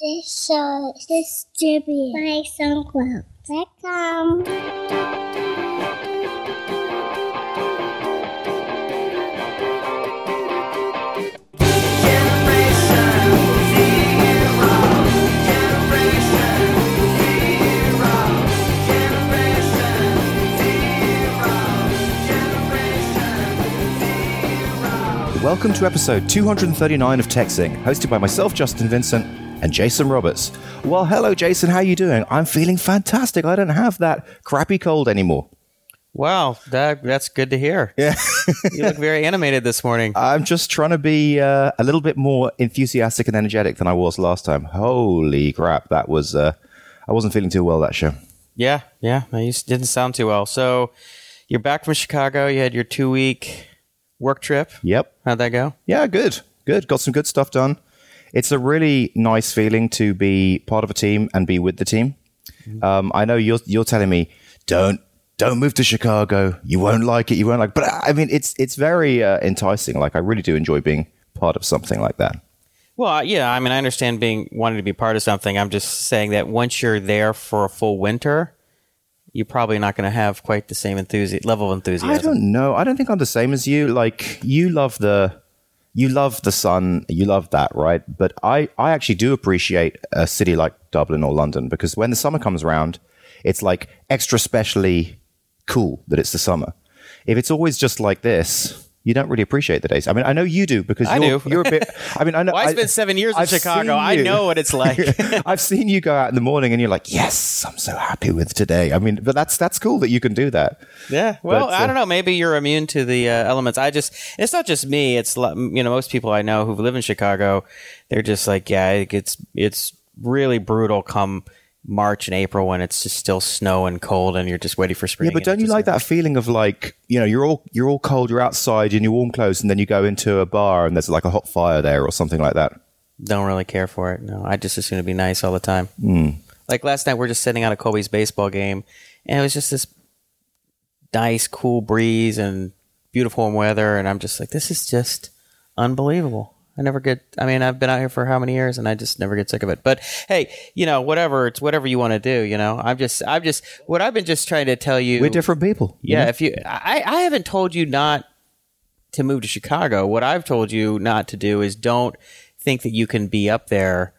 This show is distributed by SoundCloud.com. Welcome Welcome to episode 239 of TechZing, hosted by myself, Justin Vincent, and Jason Roberts. Well, hello, Jason. How are you doing? I'm feeling fantastic. I don't have that crappy cold anymore. Wow, that that's good to hear. Yeah, You look very animated this morning. I'm just trying to be uh, a little bit more enthusiastic and energetic than I was last time. Holy crap, that was. Uh, I wasn't feeling too well that show. Yeah, yeah. You didn't sound too well. So you're back from Chicago. You had your two week work trip. Yep. How'd that go? Yeah, good. Good. Got some good stuff done. It's a really nice feeling to be part of a team and be with the team. Um, I know you're you're telling me don't don't move to Chicago. You won't like it. You won't like. But I mean, it's it's very uh, enticing. Like I really do enjoy being part of something like that. Well, yeah. I mean, I understand being wanting to be part of something. I'm just saying that once you're there for a full winter, you're probably not going to have quite the same enthusi- level of enthusiasm. I don't know. I don't think I'm the same as you. Like you love the you love the sun, you love that, right? But I I actually do appreciate a city like Dublin or London because when the summer comes around, it's like extra specially cool that it's the summer. If it's always just like this, you don't really appreciate the days. I mean, I know you do because I you're, do. you're a bit. I mean, I know. Well, I spent seven years in I've Chicago. I know what it's like. I've seen you go out in the morning and you're like, yes, I'm so happy with today. I mean, but that's that's cool that you can do that. Yeah. Well, But, I uh, don't know. Maybe you're immune to the uh, elements. I just, it's not just me. It's, you know, most people I know who live in Chicago, they're just like, yeah, it gets, it's really brutal come March and April when it's just still snow and cold and you're just waiting for spring. Yeah, but don't you like that feeling of like you know you're all you're all cold, you're outside in your warm clothes, and then you go into a bar and there's like a hot fire there or something like that. Don't really care for it. No, I just assume to be nice all the time. Hmm. Like last night, we're just sitting out a Kobe's baseball game, and it was just this nice, cool breeze and beautiful warm weather, and I'm just like, this is just unbelievable. I never get. I mean, I've been out here for how many years, and I just never get sick of it. But hey, you know, whatever. It's whatever you want to do. You know, I'm just, I'm just. What I've been just trying to tell you. We're different people. you Yeah, know? if you, I, I haven't told you not to move to Chicago. What I've told you not to do is don't think that you can be up there,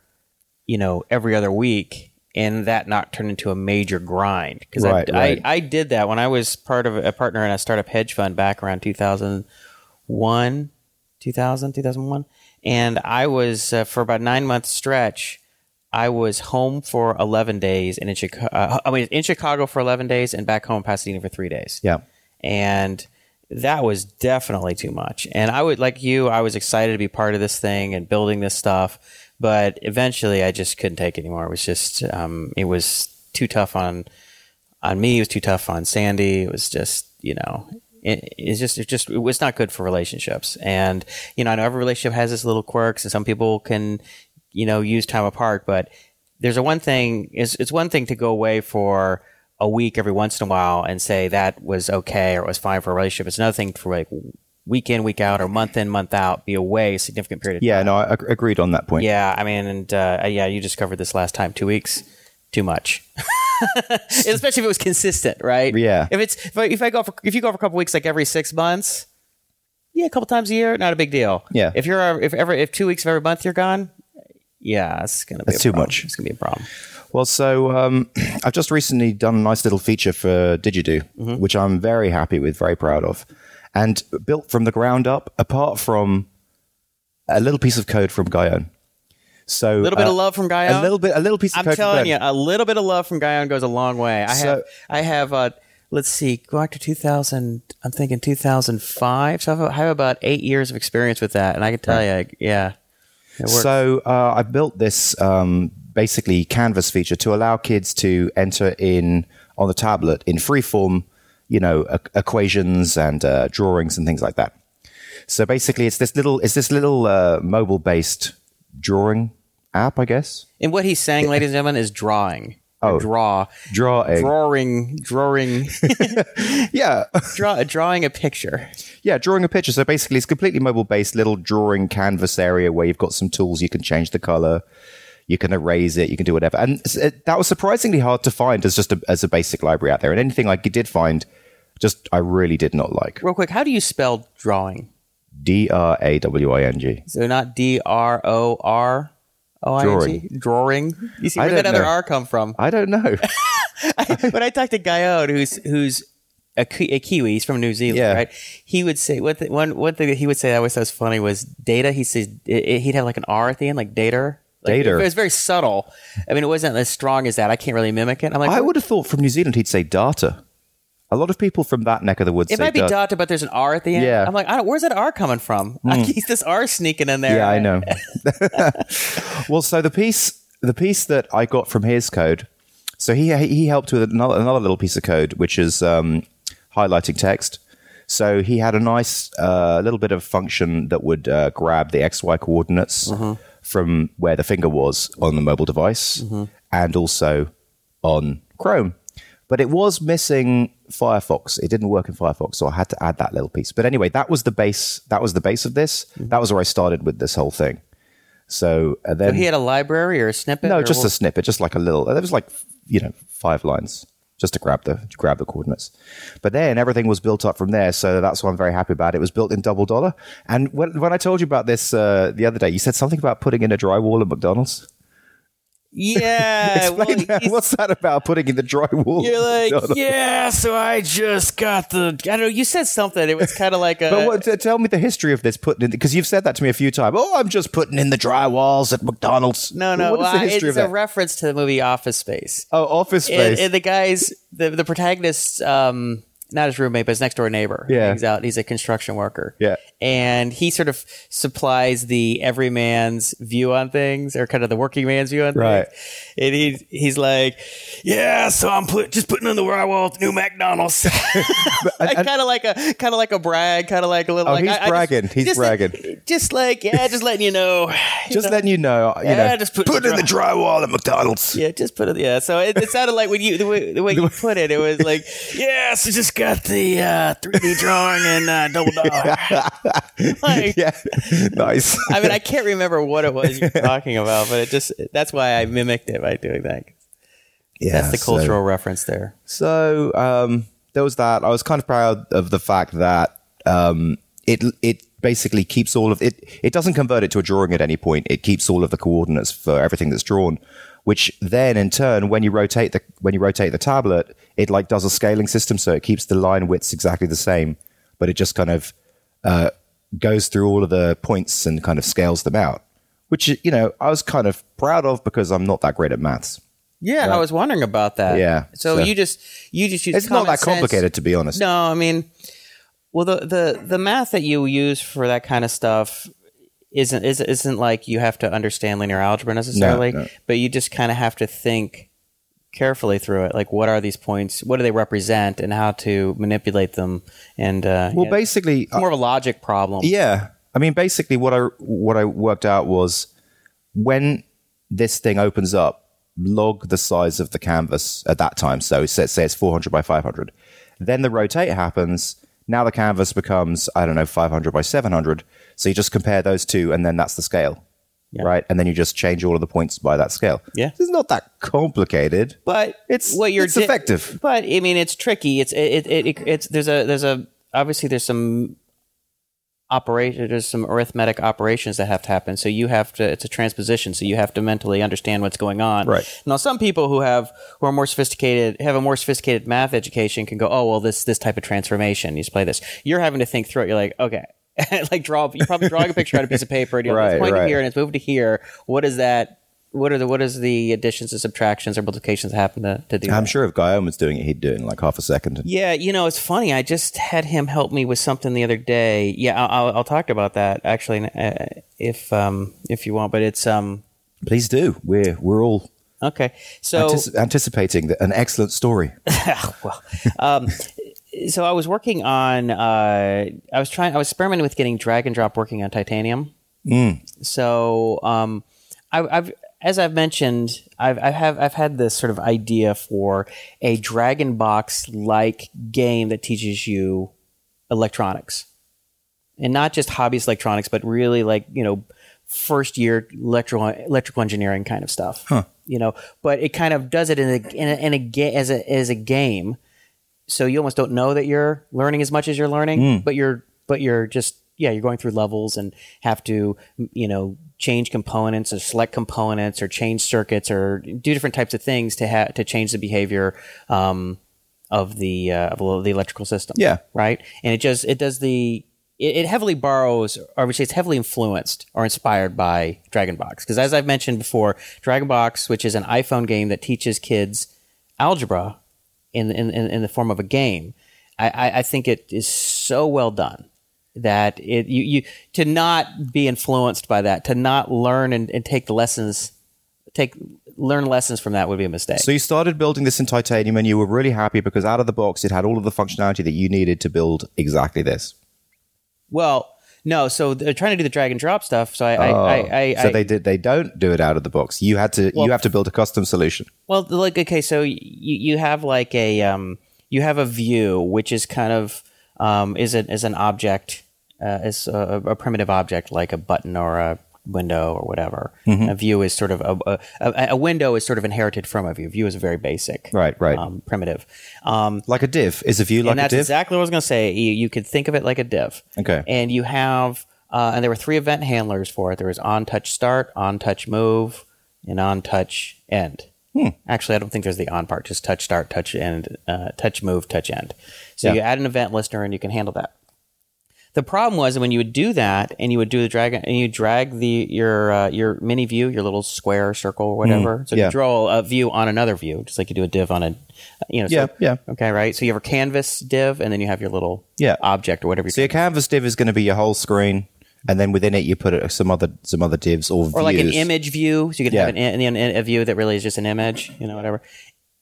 you know, every other week and that not turn into a major grind. Because Right, I, right. I, I did that when I was part of a partner in a startup hedge fund back around 2001, 2000, 2001. And I was, uh, for about nine months stretch, I was home for 11 days and in Chicago, uh, I mean, in Chicago for 11 days and back home in Pasadena for three days yeah. and that was definitely too much. And I would like you, I was excited to be part of this thing and building this stuff, but eventually I just couldn't take it anymore. It was just um, it was too tough on on me. It was too tough on Sandy. It was just you know. It, it's just, it just it's not good for relationships. And, you know, I know every relationship has its little quirks and some people can, you know, use time apart, but there's a one thing, it's, it's one thing to go away for a week every once in a while and say that was okay or it was fine for a relationship. It's another thing for like week in, week out, or month in, month out, be away a significant period of time. Yeah, no, I ag- agreed on that point. yeah, I mean, and uh, yeah, you just covered this last time. Two weeks, too much. Especially if it was consistent, right? Yeah. If it's if I, if I go for if you go for a couple weeks, like every six months, yeah, a couple times a year, not a big deal. Yeah. If you're if every if two weeks of every month you're gone, yeah, it's gonna be That's a too problem. much. It's gonna be a problem. Well, so um, I've just recently done a nice little feature for Digedu, Mm-hmm. which I'm very happy with, very proud of, and built from the ground up. Apart from a little piece of code from Guyon. So A little bit of love from Guyon? A little bit, a little piece of I'm telling you, a little bit of love from Guyon goes a long way. I So- have, I have, uh, let's see, go back to 2000. I'm thinking 2005. So I have, about eight years of experience with that, and I can tell you, yeah. So uh, I built this um, basically canvas feature to allow kids to enter in on the tablet in free form, you know, e- equations and uh, drawings and things like that. So basically, it's this little, it's this little uh, mobile based drawing app, I guess. And what he's saying, ladies and gentlemen, is drawing. Oh. draw, Drawing, drawing, drawing, yeah, draw, drawing a picture. yeah, drawing a picture. So basically, it's completely mobile based little drawing canvas area where you've got some tools you can change the color. You can erase it. You can do whatever. And it, that was surprisingly hard to find as just a, as a basic library out there. And anything I did find, just I really did not like. Real quick, how do you spell drawing? D R A W I N G. So not D R O R O I N G? Drawing. You see where that don't other know. R come from? I don't know. when I talked to Guyot, who's who's a, Ki- a Kiwi, he's from New Zealand, Yeah. right? He would say what the, one one thing that he would say that I always thought was funny was data. He says it, it- he'd have like an R at the end, like data. Like, Data. It was very subtle. I mean, it wasn't as strong as that. I can't really mimic it. I'm like, I would have thought from New Zealand he'd say data. A lot of people from that neck of the woods It might be data, but there's an R at the end. Yeah. I'm like, I don't, where's that R coming from? I keep this R sneaking in there. Yeah, I know. well, so the piece, the piece that I got from his code, so he he helped with another another little piece of code, which is um, highlighting text. So he had a nice uh, little bit of function that would uh, grab the x y coordinates from where the finger was on the mobile device, and also on Chrome. But it was missing Firefox. It didn't work in Firefox, so I had to add that little piece. But anyway, that was the base. That was the base of this. That was where I started with this whole thing. So uh, then, He had a library or a snippet. no, just what- a snippet, just like a little. It was like you know five lines just to grab the to grab the coordinates. But then everything was built up from there. So that's what I'm very happy about. It was built in double dollar. And when when I told you about this uh, the other day, you said something about putting in a drywall at McDonald's. Yeah. well, that. What's that about putting in the drywall? You're like, McDonald's? yeah. So I just got the. I don't know. You said something. It was kind of like a. But what, t- tell me the history of this putting in because you've said that to me a few times. Oh, I'm just putting in the drywalls at McDonald's. no, no. What is well, the history it's of a that? reference to the movie Office Space. oh, Office Space. and the guys, the the protagonists, um, not his roommate, but his next door neighbor. Yeah. hangs out. He's a construction worker. Yeah. and he sort of supplies the everyman's view on things, or kind of the working man's view on things. Right. things. And he he's like, yeah, so I'm put, just putting on the drywall at the new McDonald's. kind of like a kind of like a brag, kind of like a little. Oh, like, he's I- I just- bragging. He's just bragging. Like, just like yeah, just letting you know. you just know. letting you know, you Yeah, know, just put put in the drywall at McDonald's. Yeah, just put it. Yeah, so it, it sounded like when you the way, the way you put it, it was like, yeah, so just got the uh, 3D drawing and uh, double dollar. like, Yeah, nice. I mean, I can't remember what it was you were talking about, but it just that's why I mimicked it by doing that. yeah, That's the so- cultural reference there. So um, there was that. I was kind of proud of the fact that um, it it basically keeps all of it. It doesn't convert it to a drawing at any point. It keeps all of the coordinates for everything that's drawn, which then in turn, when you rotate the when you rotate the tablet, it like does a scaling system, so it keeps the line widths exactly the same, but it just kind of uh, goes through all of the points and kind of scales them out. Which you know I was kind of proud of because I'm not that great at maths. Yeah, I was wondering about that. Yeah, So, so- you just you just use It's not that sense. complicated, to be honest. No, I mean, well, the the the math that you use for that kind of stuff isn't is, isn't like you have to understand linear algebra necessarily, no. but you just kind of have to think carefully through it. Like, what are these points? What do they represent, and how to manipulate them? And uh, Well, yeah, basically, it's more of a logic problem. Yeah, I mean, basically, what I what I worked out was when this thing opens up, log the size of the canvas at that time. So say, say it's 400 by 500. Then the rotate happens. Now the canvas becomes I don't know 500 by 700. So you just compare those two, and then that's the scale, right? And then you just change all of the points by that scale. Yeah. it's not that complicated. but It's- what you're it's effective. But I mean, it's tricky. It's it, it, it it's there's a there's a obviously there's some operation there's some arithmetic operations that have to happen. So you have to it's a transposition. So you have to mentally understand what's going on. Right. now, some people who have who are more sophisticated have a more sophisticated math education can go, oh well, this this type of transformation. You just play this. You're having to think through it. You're like, okay. like draw, you're probably drawing a picture on a piece of paper, and you're Right, it's right. here and it's moved to here. What is that? What are the what is the additions and subtractions or multiplications that happen to, to do? I'm that? sure if Guillaume was doing it, he'd do it in like half a second. Yeah, you know, it's funny. I just had him help me with something the other day. Yeah, I'll, I'll, I'll talk about that actually uh, if um if you want. But it's um Please do. We're we're all okay. So antici- anticipating an excellent story. well, um, so I was working on. Uh, I was trying. I was experimenting with getting drag and drop working on titanium. So um, I, I've, as I've mentioned, I've, I have I've had this sort of idea for a Dragon Box like game that teaches you electronics, and not just hobbyist electronics, but really like you know first year electrical electrical engineering kind of stuff. You know, but it kind of does it in a in a, in a as a as a game. So you almost don't know that you're learning as much as you're learning, but you're but you're just yeah, you're going through levels and have to you know change components or select components or change circuits or do different types of things to have to change the behavior um, of the uh, of the electrical system. Yeah. right. And it just it does the it, it heavily borrows, or say it's heavily influenced or inspired by Dragon Box. Because as I've mentioned before, Dragon Box, which is an iPhone game that teaches kids algebra in in, in, the form of a game, I, I, I think it is so well done that it you, you to not be influenced by that, to not learn and, and take the lessons, take learn lessons from that would be a mistake. So you started building this in titanium, and you were really happy because out of the box, it had all of the functionality that you needed to build exactly this. well, no, so they're trying to do the drag and drop stuff. So I, I, I, I, Oh. so they did. They don't do it out of the box. You had to. Well- you have to build a custom solution. Well, like okay, so you you have like a um you have a view which is kind of um is it is an object uh, is a, a primitive object like a button or a window or whatever. Mm-hmm. A view is sort of a, a a a window is sort of inherited from a view. View is a very basic, Right, right. Um, primitive. Um, Like a div is a view like and a that's div. exactly what I was going to say. You, you could think of it like a div. Okay. And you have, uh, and there were three event handlers for it. There was on touch start, on touch move, and on touch end. Hmm. Actually, I don't think there's the on part. Just touch start, touch end, uh, touch move, touch end. So Yeah. you add an event listener, and you can handle that. The problem was when you would do that, and you would do the drag, and you drag the your uh, your mini view, your little square circle or whatever. so Hmm. yeah. you draw a view on another view, just like you do a div on a, you know. Yeah, so, yeah. Okay, right. So you have a canvas div, and then you have your little Yeah. object or whatever. You So your canvas div is going to be your whole screen, and then within it you put uh, some other some other divs or or like an image view. So you could Yeah. have an, an, a view that really is just an image, you know, whatever.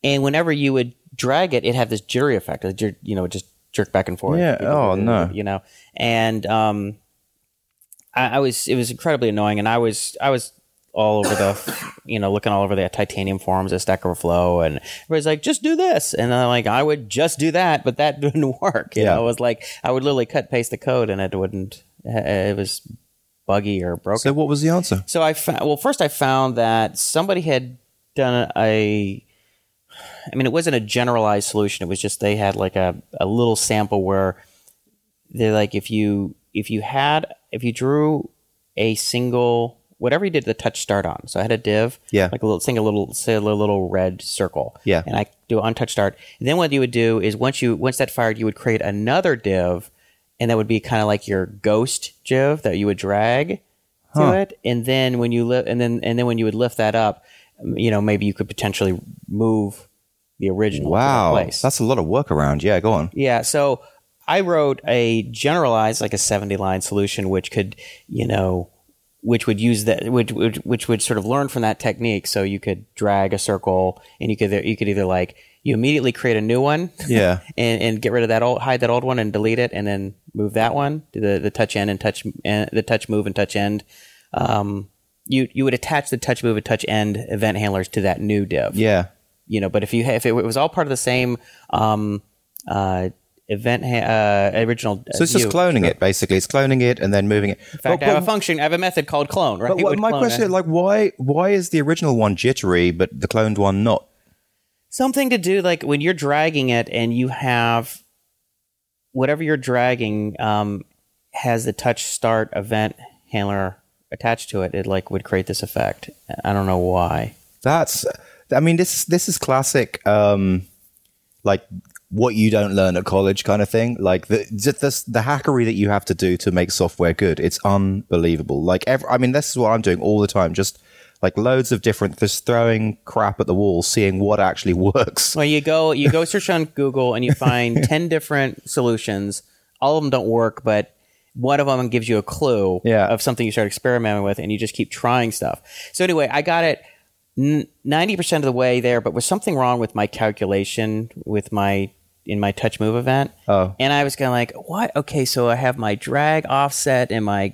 And whenever you would drag it, it had this jittery effect. You know, it just jerk back and forth. Yeah. Oh, no. You know, and um, I, I was it was incredibly annoying, and I was I was all over the you know looking all over the titanium forums at Stack Overflow, and everybody's like, just do this, and I'm like, I would just do that, but that didn't work. You Yeah. know, it was like I would literally cut paste the code, and it wouldn't. It was buggy or broken. So what was the answer? So I found, well, first I found that somebody had done a, I mean, it wasn't a generalized solution. It was just they had like a, a little sample where they're like, if you, if you had, if you drew a single, whatever you did the touch start on. So I had a div, Yeah. like a little, single little, say a little, red circle. Yeah. And I do on touch start. And then what you would do is once you, once that fired, you would create another div and that would be kind of like your ghost div that you would drag to it, and then when you lift, and then and then when you would lift that up, you know, maybe you could potentially move the original. Wow, place. that's a lot of work around. Yeah, go on. yeah. So I wrote a generalized, like a seventy line solution, which could, you know, which would use that, which, which which would sort of learn from that technique. So you could drag a circle, and you could you could either like you immediately create a new one, Yeah. and, and get rid of that old, hide that old one, and delete it, and then move that one, do the the touch end and touch and the touch move and touch end. Um, you you would attach the touch move and touch end event handlers to that new div. Yeah. You know, but if you if it was all part of the same um, uh, event ha- uh, original, So it's just cloning it, basically. It's cloning it and then moving it. In fact, I have a function, I have a method called clone. Right? But what, my question is, like, why why is the original one jittery, but the cloned one not? something to do like when you're dragging it and you have whatever you're dragging um, has the touch start event handler attached to it it like would create this effect i don't know why That's, I mean, this this is classic, um, like what you don't learn at college kind of thing. Like the this, the hackery that you have to do to make software good. It's unbelievable. Like, every, I mean, this is what I'm doing all the time. Just like loads of different, just throwing crap at the wall, seeing what actually works. well you go you go search on google and you find 10 different solutions all of them don't work but one of them gives you a clue Yeah. of something you start experimenting with and you just keep trying stuff. So anyway i got it 90% of the way there but was something wrong with my calculation with my in my touch move event. Oh. and i was kind of like what? Okay so i have my drag offset and my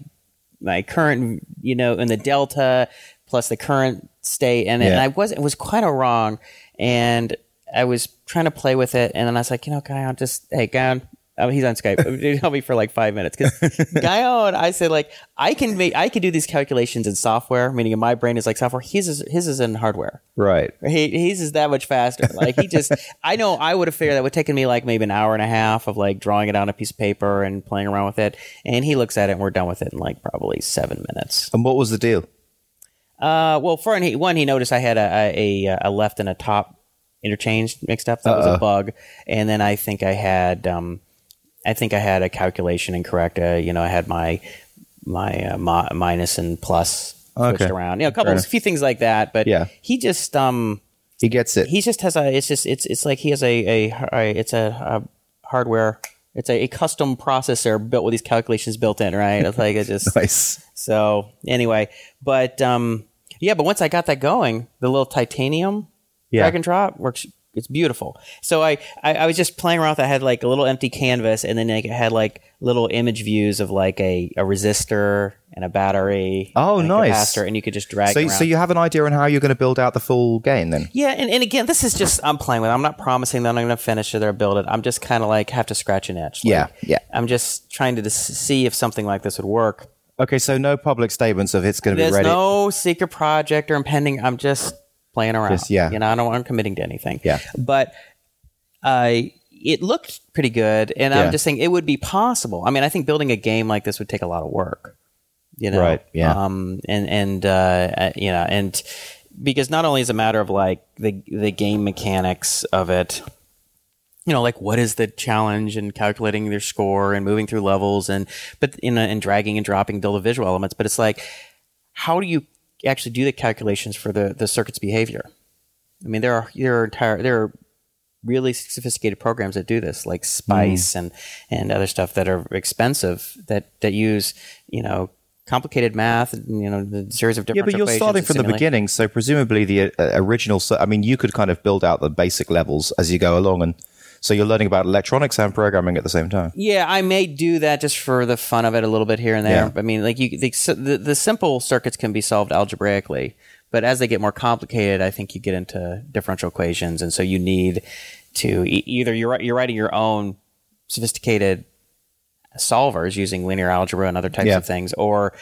my current you know in the delta plus the current state and, and i was it was quite a wrong and i was trying to play with it and then i was like you know guy i'll just hey guy Um, he's on Skype. He helped me for like five minutes because Guyon, I said like I can make I can do these calculations in software, meaning in my brain is like software. His is his is in hardware. Right. He he's is that much faster. Like he just I know I would have figured that would taken me like maybe an hour and a half of like drawing it on a piece of paper and playing around with it. And he looks at it and we're done with it in like probably seven minutes. And what was the deal? Uh, well, for an, one, he noticed I had a, a, a left and a top interchanged mixed up. That was a bug. And then I think I had, um, I think I had a calculation incorrect. Uh, you know, I had my my uh, mi- minus and plus switched Okay. around. You know, a couple, a few things like that. But Yeah. he just um He gets it. he just has a. It's just it's it's like he has a a, a it's a, a hardware. It's a, a custom processor built with these calculations built in, right? It's like it's just nice. so anyway, but um, yeah, but once I got that going, the little titanium Yeah. drag and drop works. It's beautiful. So I, I, I was just playing around with. I had like a little empty canvas, and then like, I had like little image views of like a, a resistor and a battery. Oh, and a nice. Capacitor, and you could just drag. So, around. so you have an idea on how you're going to build out the full game then? Yeah, and, and again, this is just I'm playing with. it. I'm not promising that I'm going to finish it or build it. I'm just kind of like have to scratch an itch. Like, Yeah, yeah. I'm just trying to see if something like this would work. Okay, so no public statements of it's going to be There's no secret project or impending. I'm just playing around. Just- yeah. you know, I don't. I'm committing to anything. Yeah. but I. it looked pretty good, and Yeah. I'm just saying it would be possible. I mean, I think building a game like this would take a lot of work. You know, Right, yeah. Um, and and uh, uh, you know, and because not only is it a matter of like the the game mechanics of it, you know, like what is the challenge and calculating their score and moving through levels and but in and dragging and dropping build the visual elements, but it's like how do you actually do the calculations for the the circuit's behavior? I mean, there are there are entire there are really sophisticated programs that do this, like Spice and and other stuff that are expensive that that use you know complicated math, and, you know, the series of different. Yeah, but you're starting from the beginning, so presumably the uh, original. So, I mean, you could kind of build out the basic levels as you go along, and so you're learning about electronics and programming at the same time. Yeah, I may do that just for the fun of it a little bit here and there. Yeah. I mean, like you, the, the the simple circuits can be solved algebraically, but as they get more complicated, I think you get into differential equations, and so you need to e- either you're you're writing your own sophisticated solvers using linear algebra and other types Yeah. of things, or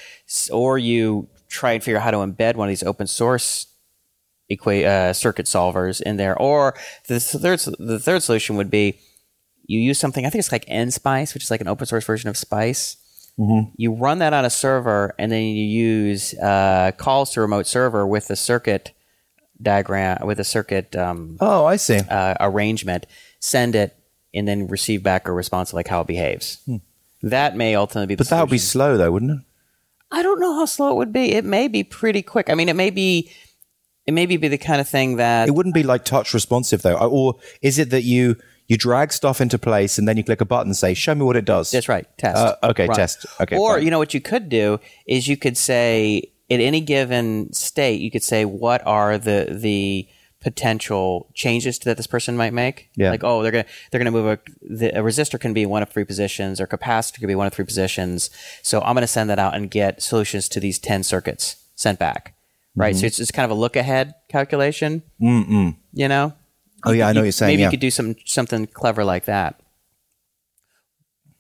or you try and figure out how to embed one of these open source equa- uh, circuit solvers in there. Or the third the third solution would be you use something. I think it's like NSpice, which is like an open source version of Spice. You run that on a server, and then you use uh, calls to remote server with the circuit diagram with a circuit um, Oh, I see. uh, arrangement. Send it, and then receive back a response like how it behaves. That may ultimately be. The Hmm. but that would be slow, though, wouldn't it? I don't know how slow it would be. It may be pretty quick. I mean, it may be. It may be the kind of thing that It wouldn't be like touch responsive, though. Or is it that you you drag stuff into place and then you click a button and say, "Show me what it does"? That's right. Test. Uh, okay, test. Okay, Or fine. you know what you could do is you could say at any given state you could say what are the the potential changes that this person might make. Yeah. Like oh they're gonna they're gonna move a the, a resistor can be one of three positions or capacitor can be one of three positions. So I'm gonna send that out and get solutions to these ten circuits sent back. Right. Mm-hmm. So it's, it's kind of a look ahead calculation. Mm-mm. You know. Oh, yeah, I know what you're saying, Maybe yeah. you could do some something clever like that.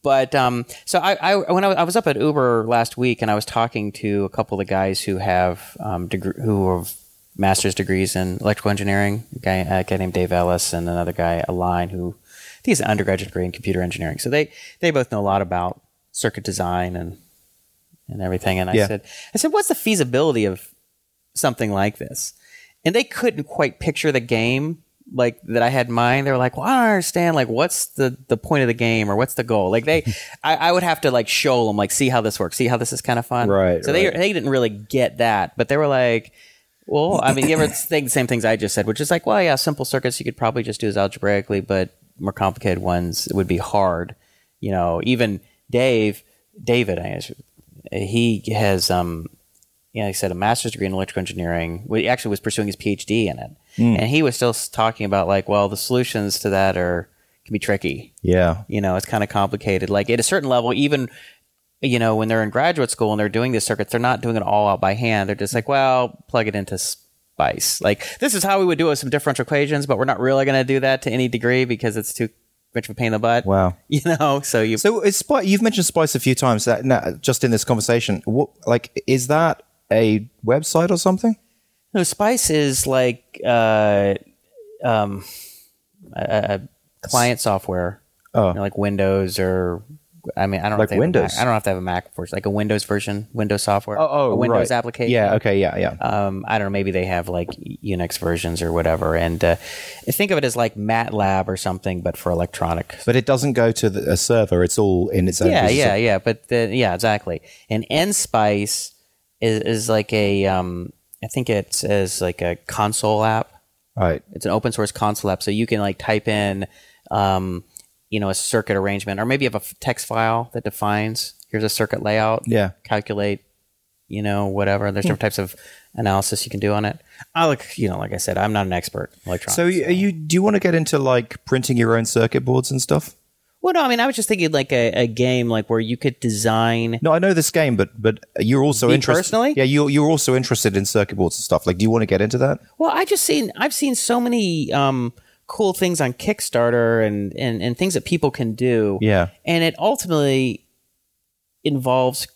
But um, so I, I when I, was- I was up at Uber last week and I was talking to a couple of the guys who have um, degre- who have master's degrees in electrical engineering. A guy, a guy named Dave Ellis and another guy, Align, who I think he's an undergraduate degree in computer engineering. So they they both know a lot about circuit design and and everything. And I Yeah. said, I said, what's the feasibility of something like this? And they couldn't quite picture the game like that I had in mind. They were like, well, I don't understand. Like, what's the, the point of the game or what's the goal? Like they, I, I would have to like show them, like, see how this works, see how this is kind of fun. Right, So they, right. they didn't really get that, but they were like, well, I mean, you ever think the same things I just said, which is like, well, yeah, simple circuits you could probably just do as algebraically, but more complicated ones would be hard. You know, even Dave, David, I guess, he has, um, you know, he said a master's degree in electrical engineering. He actually was pursuing his PhD in it, hmm. and he was still talking about like, well, the solutions to that are can be tricky. yeah, You know, it's kind of complicated. Like at a certain level, even you know, when they're in graduate school and they're doing these circuits, they're not doing it all out by hand. They're just like, well, plug it into Spice. Like this is how we would do it with some differential equations, but we're not really going to do that to any degree because it's too much of a pain in the butt. Wow. You know, so you So it's Spi- you've mentioned Spice a few times that now, just in this conversation. What like is that a website or something? no Spice is like uh, um, a, a client software, Oh. you know, like Windows or. I mean, I don't Like have to have a Windows? I don't have to have a Mac for like a Windows version, Windows software, Oh, a Windows right. application. Yeah. Okay. Yeah. Yeah. um, I don't know, maybe they have like Unix versions or whatever. And uh, think of it as like MATLAB or something, but for electronic. but it doesn't go to the, a server. It's all in its own. yeah, yeah, yeah. But the, yeah, exactly. And NSpice is, is like a, um, I think it's as like a console app. Right. It's an open source console app, so you can like type in, um, you know, a circuit arrangement, or maybe you have a text file that defines here's a circuit layout. Yeah. calculate, you know, whatever. There's different types of analysis you can do on it. I look, you know, like I said, I'm not an expert in electronics. So, you, are you do you want to get into like printing your own circuit boards and stuff? Well, no, I mean, I was just thinking like a, a game like where you could design. No, I know this game, but but you're also Me interested. personally? Yeah, you're you're also interested in circuit boards and stuff. Like, do you want to get into that? Well, I just seen I've seen so many um, cool things on Kickstarter and, and and things that people can do. Yeah. and it ultimately involves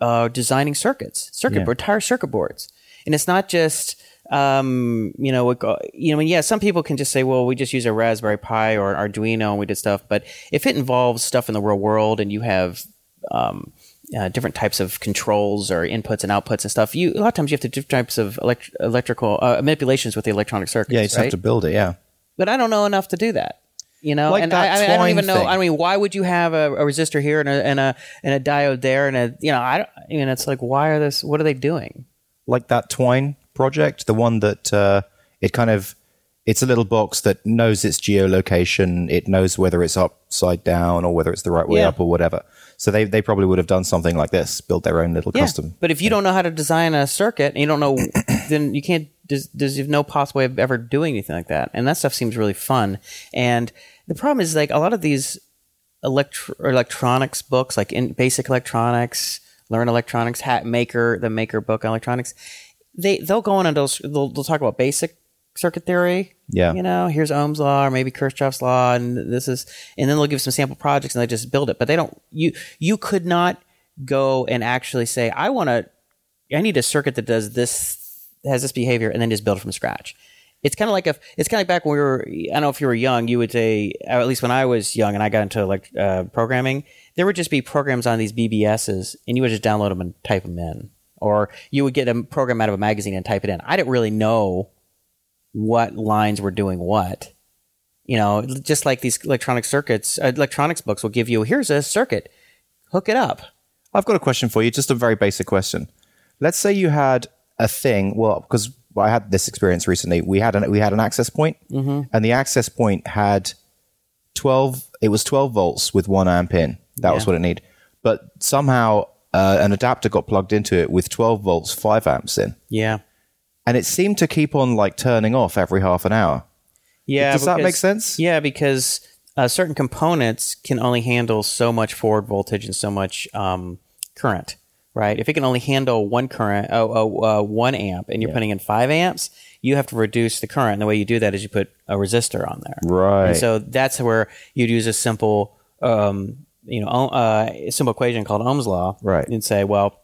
uh, designing circuits, circuit Yeah. board, entire circuit boards, and it's not just um, you know, you know, I mean, yeah, some people can just say, well, we just use a Raspberry Pi or an Arduino and we did stuff, but if it involves stuff in the real world and you have um, uh, different types of controls or inputs and outputs and stuff, you a lot of times you have to do different types of elect- electrical uh, manipulations with the electronic circuits. Yeah, you just right? have to build it. Yeah. but I don't know enough to do that. You know, Like and that I, I, mean, I don't even know. thing. I mean, why would you have a, a resistor here and a and a and a diode there and a you know I don't. I mean, it's like why are this? What are they doing? like that Twine project, the one that uh, it kind of it's a little box that knows its geolocation. It knows whether it's upside down or whether it's the right way Yeah. up or whatever. So they they probably would have done something like this, built their own little custom. But if you don't know how to design a circuit and you don't know, then you can't. There's, there's no possible way of ever doing anything like that. And that stuff seems really fun. And the problem is like a lot of these electro- electronics books, like in basic electronics, learn electronics, hat maker, the maker book on electronics. They they'll go on and they'll, they'll they'll talk about basic circuit theory. Yeah. You know, here's Ohm's law or maybe Kirchhoff's law, and this is, and then they'll give some sample projects and they just build it. But they don't. You you could not go and actually say, I want to, I need a circuit that does this, has this behavior, and then just build it from scratch. It's kind of like if it's kind of like back when we were. I don't know if you were young. You would say, at least when I was young and I got into like uh, programming, there would just be programs on these BBSs, and you would just download them and type them in, or you would get a program out of a magazine and type it in. I didn't really know what lines were doing what. You know, just like these electronic circuits, uh, electronics books will give you here's a circuit, hook it up. I've got a question for you, just a very basic question. Let's say you had a thing. Well, because I had this experience recently. We had an we had an access point, and the access point had twelve. It was twelve volts with one amp in. That was what it needed. But somehow uh, an adapter got plugged into it with twelve volts, five amps in, Yeah. and it seemed to keep on like turning off every half an hour. Yeah. Does that make sense? Yeah, because uh, certain components can only handle so much forward voltage and so much um, current, right? If it can only handle one current, oh, oh, uh, one amp, and you're putting in five amps, you have to reduce the current. And the way you do that is you put a resistor on there. Right. And so that's where you'd use a simple, um, you know, uh, simple equation called Ohm's law, Right. And say, well,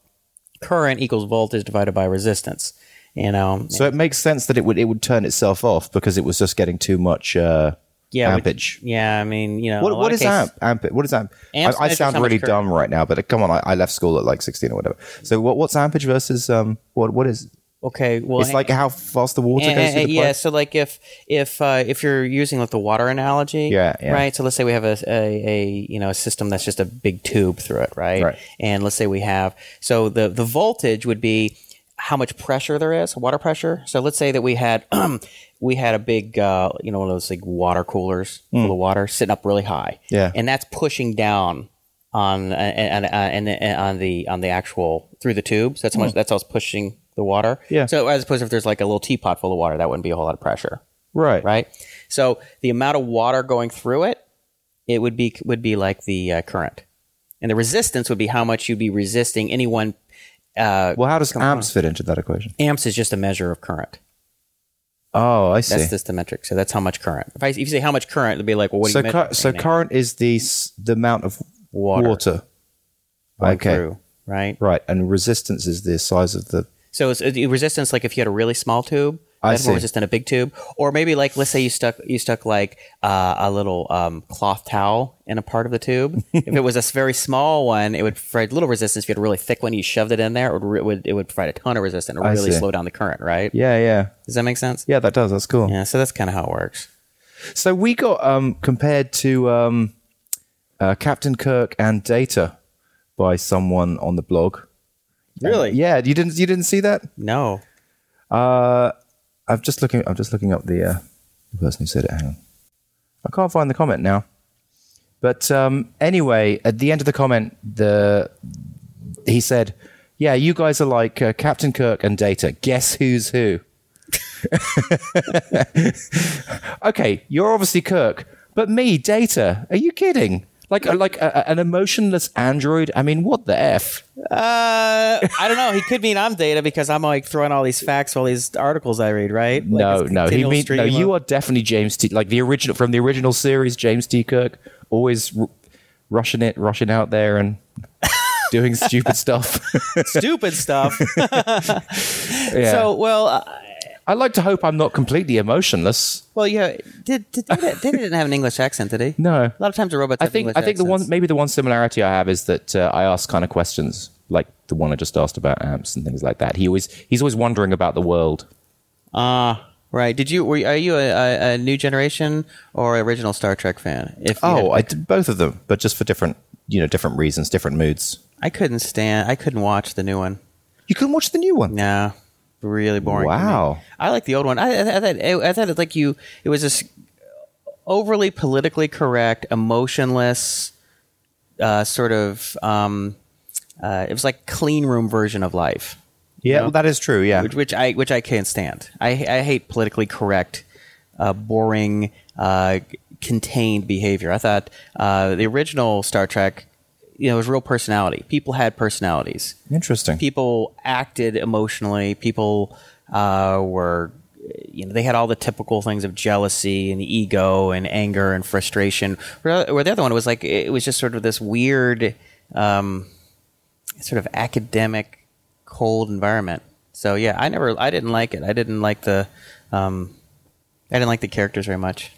current equals voltage divided by resistance. You know, So it makes sense that it would it would turn itself off because it was just getting too much uh, yeah, which- ampage. yeah, I mean, you know, What, what cases- amp? Amp? What is amp? I, I sound really current. dumb right now, but come on, I, I left school at like sixteen or whatever. So what, what's ampage versus um? What what is? Okay, well, It's like how fast the water and- goes through the yeah. pipe. So like if if uh, if you're using like the water analogy, Yeah, yeah. right. So let's say we have a, a a you know a system that's just a big tube through it, right? Right. And let's say we have so the the voltage would be how much pressure there is, water pressure. So let's say that we had we had a big uh, you know one of those like water coolers full of water sitting up really high, Hmm. Yeah. and that's pushing down on uh, and and and on the on the actual through the tube. So that's how much that's how it's pushing the water. Yeah. So as opposed to if there's like a little teapot full of water, that wouldn't be a whole lot of pressure, right. right? So the amount of water going through it, it would be would be like the uh, current, and the resistance would be how much you'd be resisting any one. Uh, Well, how does amps fit into that equation? amps is just a measure of current. Oh, I see. That's just the metric. So that's how much current. If, I, if you say how much current, it'd be like, well, what so do you measure? so current is the the amount of Water. water. Okay. through, right? Right, and resistance is the size of the. So it's resistance, like if you had a really small tube, I that's more resistant a big tube, or maybe like let's say you stuck you stuck like uh, a little um, cloth towel in a part of the tube. if it was a very small one, it would provide little resistance. If you had a really thick one, you shoved it in there, it would it would, it would provide a ton of resistance. I really slow down the current, right? Yeah, yeah, Does that make sense? yeah. That does. That's cool. Yeah. So that's kind of how it works. So we got um, compared to um, uh, Captain Kirk and Data by someone on the blog. Really? Yeah, you didn't you didn't see that? No. Uh, I'm just looking. I'm just looking up the uh, the person who said it. Hang on, I can't find the comment now. But um, anyway, at the end of the comment, the he said, "Yeah, you guys are like uh, Captain Kirk and Data. Guess who's who?" okay, you're obviously Kirk, but me, Data. Are you kidding? Like, like a, an emotionless android. I mean, what the f? Uh, I don't know. He could mean I'm data because I'm like throwing all these facts, all these articles I read, right? Like no, no. He mean, no. You are definitely James T. Like the original from the original series, James T. Kirk, always r- rushing it, rushing out there, and doing stupid stuff. stupid stuff. yeah. So, well, uh, I like to hope I'm not completely emotionless. well, yeah. Did did Data, Data didn't have an English accent, did he? No. A lot of times the robots. I have think English I think the one maybe the one similarity I have is that uh, I ask kind of questions like the one I just asked about amps and things like that. He always he's always wondering about the world. Ah, right. Did you? Were, are you a, a, a new generation or original Star Trek fan? If you Oh, I did both of them, but just for different you know different reasons, different moods. I couldn't stand. I couldn't watch the new one. You couldn't watch the new one. No, really boring. Wow. I like the old one. I, I, I thought I thought it like you. It was this overly politically correct, emotionless, uh, sort of. Um, uh, it was like clean room version of life, Yeah, No. well, that is true. Yeah, which, which I which I can't stand. I I hate politically correct, uh, boring, uh, contained behavior. I thought uh, the original Star Trek, you know, it was real personality. People had personalities interesting. people acted emotionally. People uh, were, you know, they had all the typical things of jealousy and ego and anger and frustration. Where the other one was like, it was just sort of this weird, um, sort of academic, cold environment. So yeah, I never, I didn't like it. I didn't like the, um, I didn't like the characters very much.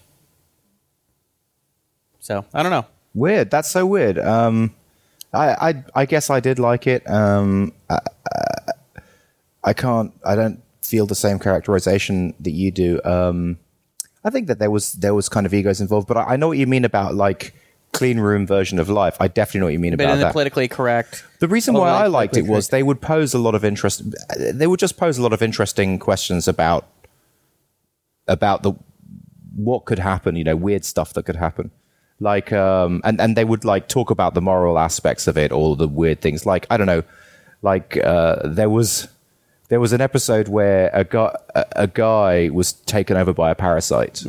So I don't know. Weird. That's so weird. Um, I, I, I guess I did like it. Um, I, I can't. I don't feel the same characterization that you do. Um, I think that there was there was kind of egos involved, but I, I know what you mean about like clean room version of life. I definitely know what you mean But about in the that. politically correct, The reason why I liked it was they would pose a lot of interest. They would just pose a lot of interesting questions about about the what could happen. You know, weird stuff that could happen. Like, um, and and they would like talk about the moral aspects of it, all the weird things. Like, I don't know, like uh, there was there was an episode where a guy a, a guy was taken over by a parasite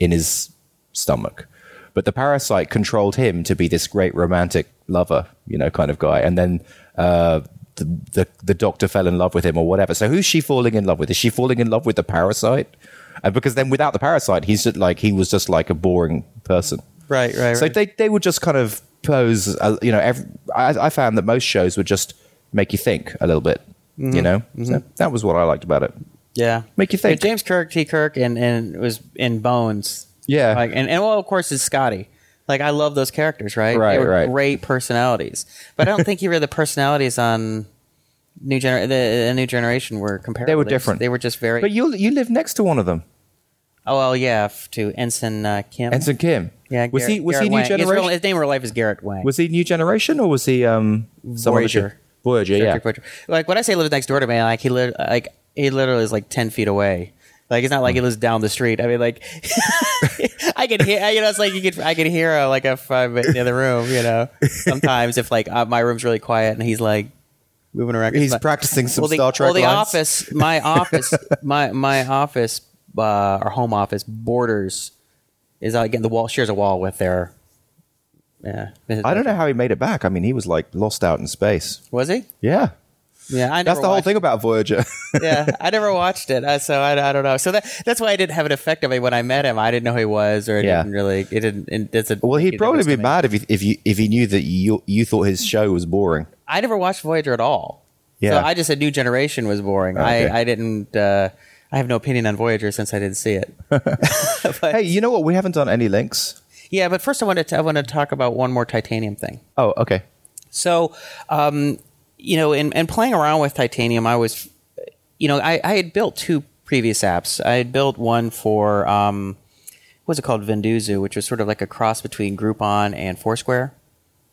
in his stomach, but the parasite controlled him to be this great romantic lover, you know, kind of guy, and then. Uh, the, the the doctor fell in love with him or whatever. So who's she falling in love with? Is she falling in love with the parasite? And because then without the parasite, he's just like he was just like a boring person. Right, right, So right. they they would just kind of pose, uh, you know. Every, I, I found that most shows would just make you think a little bit, Mm-hmm. you know. So that was what I liked about it. Yeah, Make you think. Yeah, James Kirk, T. Kirk, and and was in Bones. Yeah. like and, and well, of course, is Scotty. Like I love those characters, right? Right, they were right. Great personalities, but I don't think you read the personalities on new gener the, the new generation were comparable. They were different. They were just very. But you you live next to one of them, oh well, yeah, f- to Ensign uh, Kim. Ensign Kim. Yeah, was Garrett- he was Garrett he new Wang. His, real, generation? his name in real life is Garrett Wang. Was he new generation or was he um some other Voyager. Voyager, yeah. Trek Voyager. Like when I say lives next door to me, like he lit, like he literally is like ten feet away. Like it's not like he lives down the street. I mean, like I can hear. You know, it's like you could. I can hear uh, like if I'm in the other room. You know, sometimes if like uh, my room's really quiet and he's like moving around. He's But- practicing some well, the, Star Trek Well, the lines. office, my office, my my office, uh, our home office borders is uh, again the wall shares a wall with their. Yeah, I don't know how he made it back. I mean, he was like lost out in space. Was he? Yeah. Yeah, I That's the whole thing about Voyager. yeah, I never watched it, uh, so I, I don't know. So that that's why I didn't have an effect on me when I met him. I didn't know who he was, or it Yeah. didn't really. It didn't. It doesn't. well, he'd probably be mad if he, if you if he knew that you you thought his show was boring. I never watched Voyager at all. Yeah. So I just said New Generation was boring. Okay. I I didn't. Uh, I have no opinion on Voyager since I didn't see it. But- Hey, you know what? We haven't done any links. yeah, but first I wanted to I want to talk about one more titanium thing. Oh, okay. So, um, you know, in, in playing around with titanium, I was, you know, I, I had built two previous apps. I had built one for, um, what was it called? Venduzu, which was sort of like a cross between Groupon and Foursquare.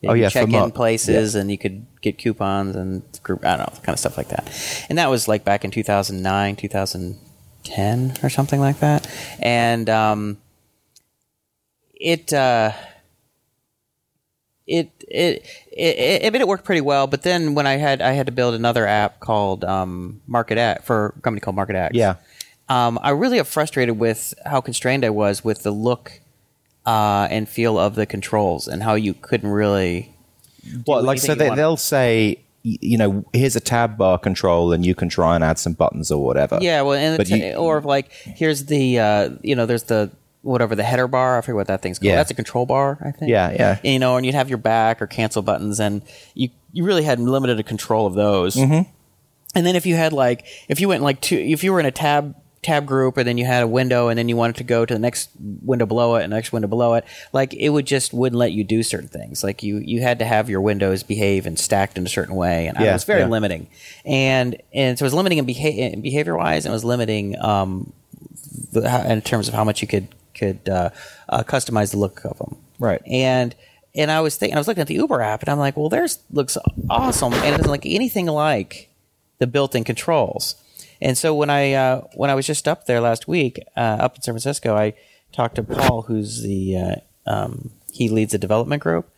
You Oh, yeah, check in up. places and you could get coupons and group, I don't know, kind of stuff like that. And that was like back in 2009, 2010 or something like that. And, um, it, uh, it it, it I mean it worked pretty well, but then when I had I had to build another app called um, Market X for a company called Market X. Yeah. Um, I really got frustrated with how constrained I was with the look uh, and feel of the controls and how you couldn't really. Well, like so they, they'll say, you know, here's a tab bar control, and you can try and add some buttons or whatever. Yeah, well, and you- or like here's the uh, you know there's the whatever the header bar. I forget what that thing's called. Yeah. That's a control bar, I think. Yeah, yeah. you know, and you'd have your back or cancel buttons, and you you really had limited control of those. Mm-hmm. And then if you had like if you went like two, if you were in a tab tab group, and then you had a window, and then you wanted to go to the next window below it, and the next window below it, like it would just wouldn't let you do certain things. Like you you had to have your windows behave and stacked in a certain way, and it was very yeah. limiting. And and so it was limiting in, beha- behavior wise, and it was limiting um, the, in terms of how much you could could uh, uh, customize the look of them. Right. And and I was thinking, I was looking at the Uber app, and I'm like, well, there's looks awesome, and it doesn't look anything like the built-in controls. And so when I uh, when I was just up there last week, uh, up in San Francisco, I talked to Paul, who's the uh, um, he leads the development group,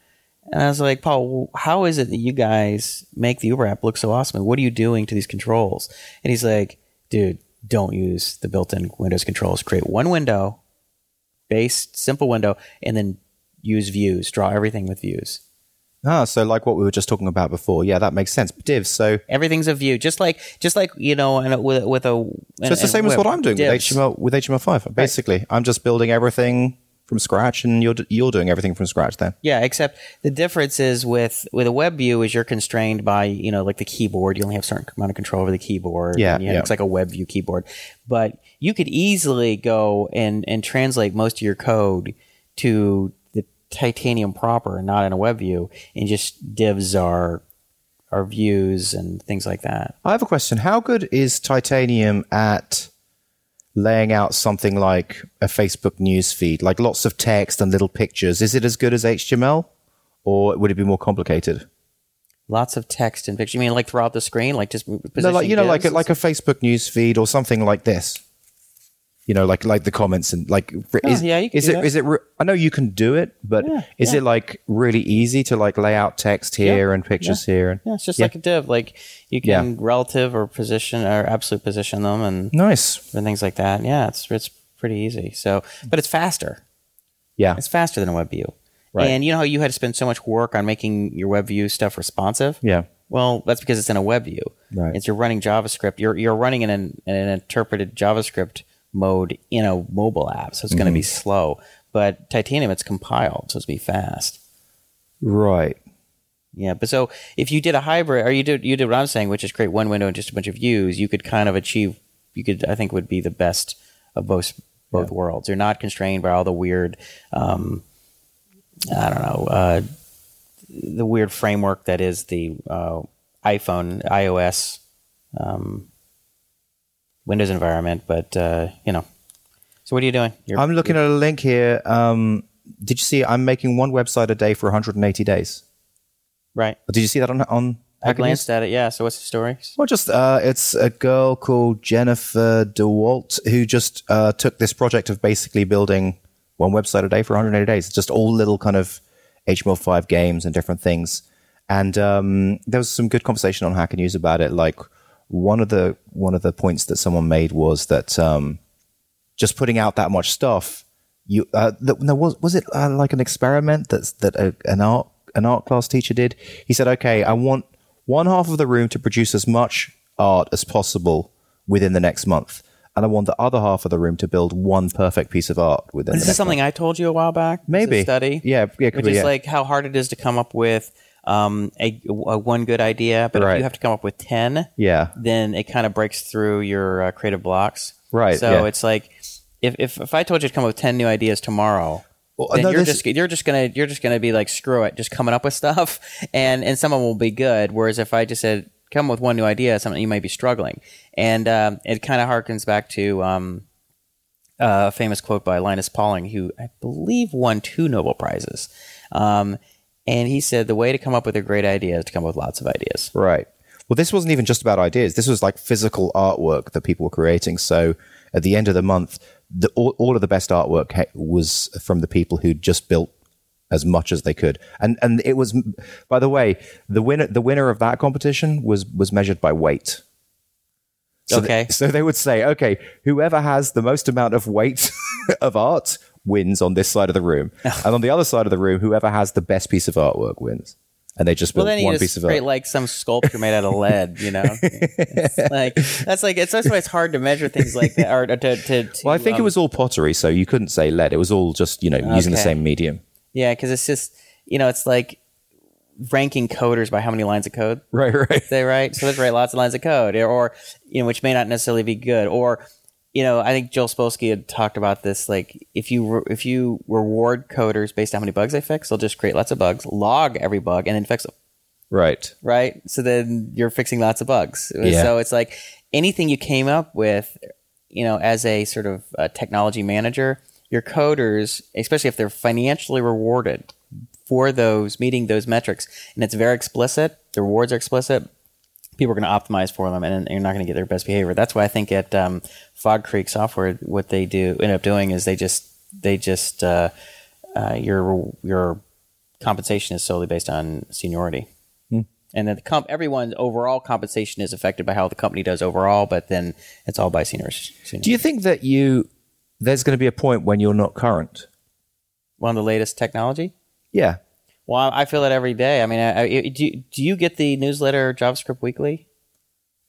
and I was like, Paul, how is it that you guys make the Uber app look so awesome? What are you doing to these controls? And he's like, dude, don't use the built-in Windows controls. Create one window, base simple window, and then use views. Draw everything with views. Ah, so like what we were just talking about before. Yeah, that makes sense. Divs. So, Everything's a view, just like just like you know, and with with a. so it's the same as what I'm doing with HTML with HTML5. Basically, I'm just building everything from scratch, and you're you're doing everything from scratch. Then. Yeah, except the difference is with with a web view is you're constrained by you know like the keyboard. You only have a certain amount of control over the keyboard. Yeah, and, you know, yeah. it's like a web view keyboard. But you could easily go and and translate most of your code to titanium proper, and not in a web view, and just divs are are views and things like that. I have a question. How good is Titanium at laying out something like a Facebook news feed, like lots of text and little pictures? Is it as good as HTML, or would it be more complicated? Lots of text and pictures. You mean like throughout the screen, like just No, like you know, like a, like a Facebook news feed or something like this. You know, like like the comments and like oh, is, yeah, you can is it is it? Re- I know you can do it, but Yeah, is yeah. it like really easy to like lay out text here and pictures here and Yeah, it's just Yeah. like a div. Like you Yeah. can relative or position or absolute position them and, nice? and things like that. Yeah, it's it's pretty easy. So, but it's faster. Yeah, It's faster than a web view. Right. And you know how you had to spend so much work on making your web view stuff responsive? yeah, Well, that's because it's in a web view. Right. It's you're running JavaScript. You're you're running in an, an interpreted JavaScript mode in a mobile app, so it's going to be Mm-hmm. slow. But Titanium, it's compiled, so it's going to be fast. right. Yeah, but so if you did a hybrid, or you did you did what I'm saying, which is create one window and just a bunch of views, you could kind of achieve. You could, I think, would be the best of both both worlds. You're not constrained by all the weird, um, I don't know, uh, the weird framework that is the uh, iPhone, iOS, um, Windows environment. But uh, you know, so what are you doing? You're, I'm looking at a link here. Um, did you see? I'm making one website a day for 180 days. right. Did you see that on on? I glanced at it. Yeah. So what's the story? Well, just uh, it's a girl called Jennifer DeWalt who just uh, took this project of basically building one website a day for 180 days. It's just all little kind of HTML5 games and different things. And um, there was some good conversation on Hacker News about it. Like one of the one of the points that someone made was that um, just putting out that much stuff, you uh, th- no, was was it uh, like an experiment that's that a, an art an art class teacher did? He said, "Okay, I want one half of the room to produce as much art as possible within the next month, and I want the other half of the room to build one perfect piece of art within. Is the this next something month. I told you a while back? Maybe. study. Yeah, yeah, could which be, is yeah. like how hard it is to come up with um, a, a one good idea, but if you have to come up with ten, Yeah, then it kind of breaks through your uh, creative blocks. Right, So yeah. it's like if, if if I told you to come up with ten new ideas tomorrow. Well, then no, you're just you're just gonna you're just gonna be like screw it, just coming up with stuff, and and some of them will be good. Whereas if I just said come with one new idea, something you might be struggling, and um, it kind of harkens back to um, a famous quote by Linus Pauling, who I believe won two Nobel prizes, um, and he said the way to come up with a great idea is to come up with lots of ideas. Right. Well, this wasn't even just about ideas. This was like physical artwork that people were creating. So at the end of the month, the, all, all of the best artwork ha- was from the people who just built as much as they could. And and it was, by the way, the winner the winner of that competition was was measured by weight. So th- Okay. so they would say, okay, whoever has the most amount of weight of art wins on this side of the room, and on the other side of the room, whoever has the best piece of artwork wins. And they just Well, built then you one just piece of create art. like some sculpture made out of lead, you know? Like that's like it's that's why it's hard to measure things like that. Or to, to, to Well, I think it um, was all pottery, so you couldn't say lead. It was all just you know using the same medium. yeah, because it's just you know it's like ranking coders by how many lines of code Right, right. they write. So let's write lots of lines of code, or you know, which may not necessarily be good. Or you know, I think Joel Spolsky had talked about this. Like, if you re- if you reward coders based on how many bugs they fix, they'll just create lots of bugs, log every bug, and then fix them. Right. right? So then you're fixing lots of bugs. Yeah. So it's like anything you came up with, you know, as a sort of uh technology manager, your coders, especially if they're financially rewarded for those meeting those metrics, and it's very explicit, the rewards are explicit. People are going to optimize for them, and you're not going to get their best behavior. That's why I think at um, Fog Creek Software, what they do end up doing is they just they just uh, uh, your your compensation is solely based on seniority and then the comp everyone's overall compensation is affected by how the company does overall but then it's all by seniors Do you think that you there's going to be a point when you're not current? one of the latest technology Yeah. Well i feel it every day i mean I, I, do, you- do you get the newsletter javascript weekly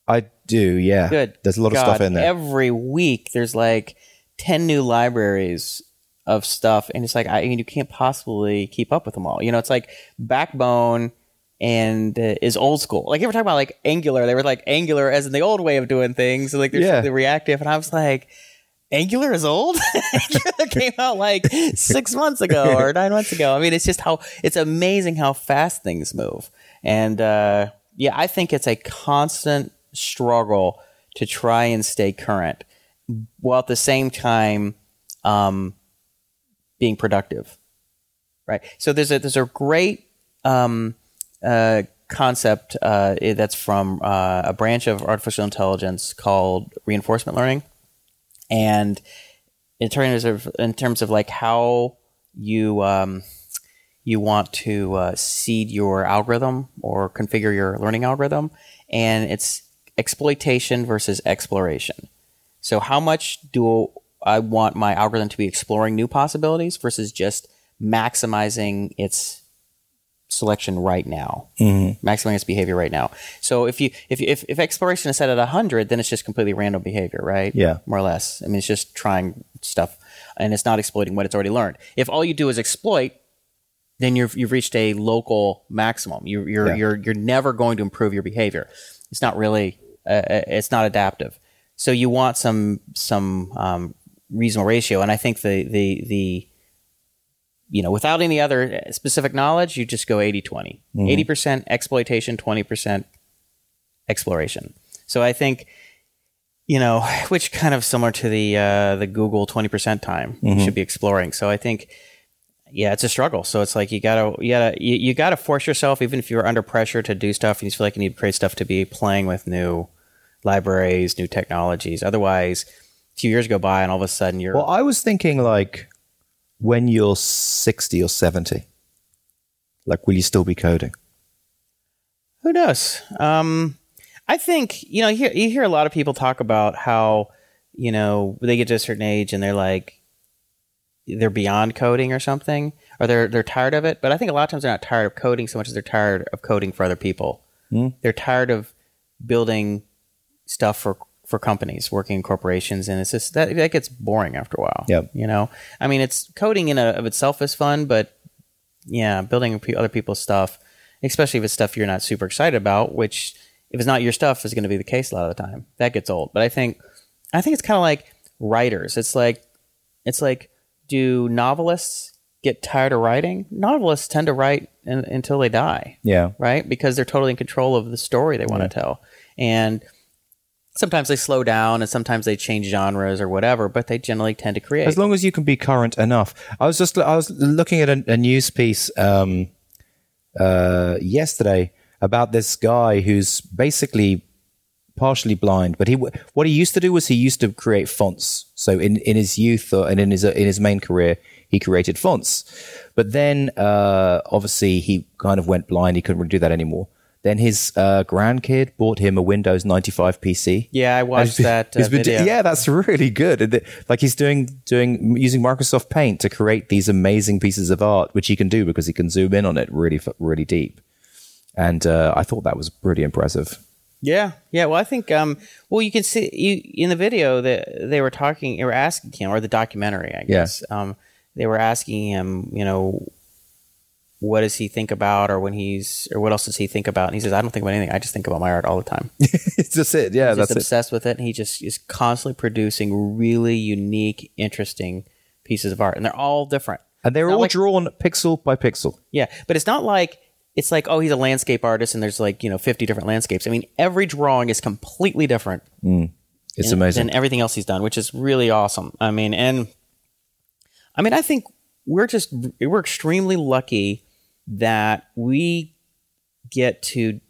I do. Yeah. good There's a lot of stuff in there. every week there's like 10 new libraries of stuff and it's like i mean you can't possibly keep up with them all you know it's like backbone and uh, is old school like you ever talking about like angular they were like angular as in the old way of doing things like there's Yeah. the reactive and i was like Angular is old. Angular came out like six months ago or nine months ago. I mean, it's just how it's amazing how fast things move. And uh, yeah, I think it's a constant struggle to try and stay current, while at the same time um, being productive. Right. So there's a there's a great um, uh, concept uh, that's from uh, a branch of artificial intelligence called reinforcement learning and in terms of in terms of like how you um, you want to uh, seed your algorithm or configure your learning algorithm, and it's exploitation versus exploration. So how much do I want my algorithm to be exploring new possibilities versus just maximizing its selection right now, maximizing its behavior right now. So if you if if, if exploration is set at hundred, then it's just completely random behavior, right? Yeah. more or less. I mean, it's just trying stuff, and it's not exploiting what it's already learned. If all you do is exploit, then you've you've reached a local maximum. You, you're Yeah. you're you're never going to improve your behavior. It's not really uh, uh, it's not adaptive. So you want some some um, reasonable ratio, and I think the the the you know without any other eh, specific knowledge, you just go 80-20. Mm-hmm. 80 percent exploitation, twenty percent exploration. So I think you know, which kind of similar to the uh, the Google twenty percent time you mm-hmm. should be exploring. So I think, yeah, it's a struggle. So it's like you gotta you gotta you, you gotta force yourself, even if you're under pressure to do stuff. You feel like you need to create stuff to be playing with new libraries, new technologies. Otherwise, a few years go by and all of a sudden you're Well, I was thinking like when you're 60 or 70, like will you still be coding? Who knows? Um, I think you know you hear, you hear a lot of people talk about how you know they get to a certain age and they're like they're beyond coding or something, or they're they're tired of it. But I think a lot of times they're not tired of coding so much as they're tired of coding for other people. They're tired of building stuff for for companies, working in corporations, and it's just that that gets boring after a while. Yep. You know, I mean, it's coding in a, of itself is fun, but yeah, building other people's stuff, especially if it's stuff you're not super excited about, which if it's not your stuff is going to be the case a lot of the time. That gets old. But I think I think it's kind of like writers. It's like it's like do novelists get tired of writing? Novelists tend to write in, until they die Yeah. right? Because they're totally in control of the story they want to tell. And sometimes they slow down and sometimes they change genres or whatever, but they generally tend to create. As long as you can be current enough. I was just I was looking at a, a news piece um, uh, yesterday about this guy who's basically partially blind, but he what he used to do was he used to create fonts. So in, in his youth or, and in his in his main career, he created fonts. But then uh, obviously he kind of went blind. He couldn't really do that anymore. Then his uh, grandkid bought him a Windows 95 PC. yeah, I watched that uh, He's been yeah, that's really good. Like he's doing doing using Microsoft Paint to create these amazing pieces of art, which he can do because he can zoom in on it really really deep. And uh, I thought that was pretty impressive. Yeah, yeah. Well, I think um, well, you can see you in the video that they were talking, they were asking him, or the documentary, I Yeah. guess. Um, they were asking him, you know, what does he think about, or when he's, or what else does he think about? And he says, I don't think about anything. I just think about my art all the time. it's just it. Yeah, He's that's just it. obsessed with it, and he just is constantly producing really unique, interesting pieces of art, and they're all different. And they're all like- drawn pixel by pixel. Yeah, but it's not like it's like oh he's a landscape artist and there's like you know 50 different landscapes. I mean every drawing is completely different mm. It's than- amazing. and everything else he's done, which is really awesome. I mean, and I mean I think we're just we're extremely lucky that we get to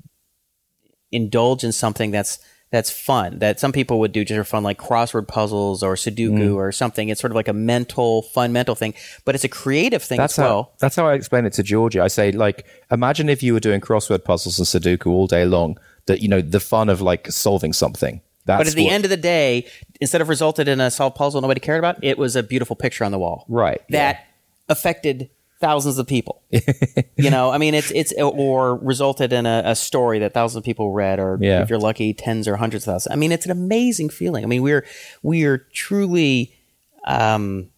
indulge in something that's that's fun that some people would do just for fun like crossword puzzles or sudoku Mm. or something it's sort of like a mental fun mental thing but it's a creative thing That's as well how that's how I explain it to Georgia. I say like, imagine if you were doing crossword puzzles and Sudoku all day long. That you know the fun of like solving something. That's But at the what- end of the day, instead of resulted in a solved puzzle nobody cared about, it was a beautiful picture on the wall. Right, That affected thousands of people. you know, I mean, it's it's or resulted in a, a story that thousands of people read, or Yeah. if you're lucky, tens or hundreds of thousands. I mean, it's an amazing feeling. I mean, we're we are truly um,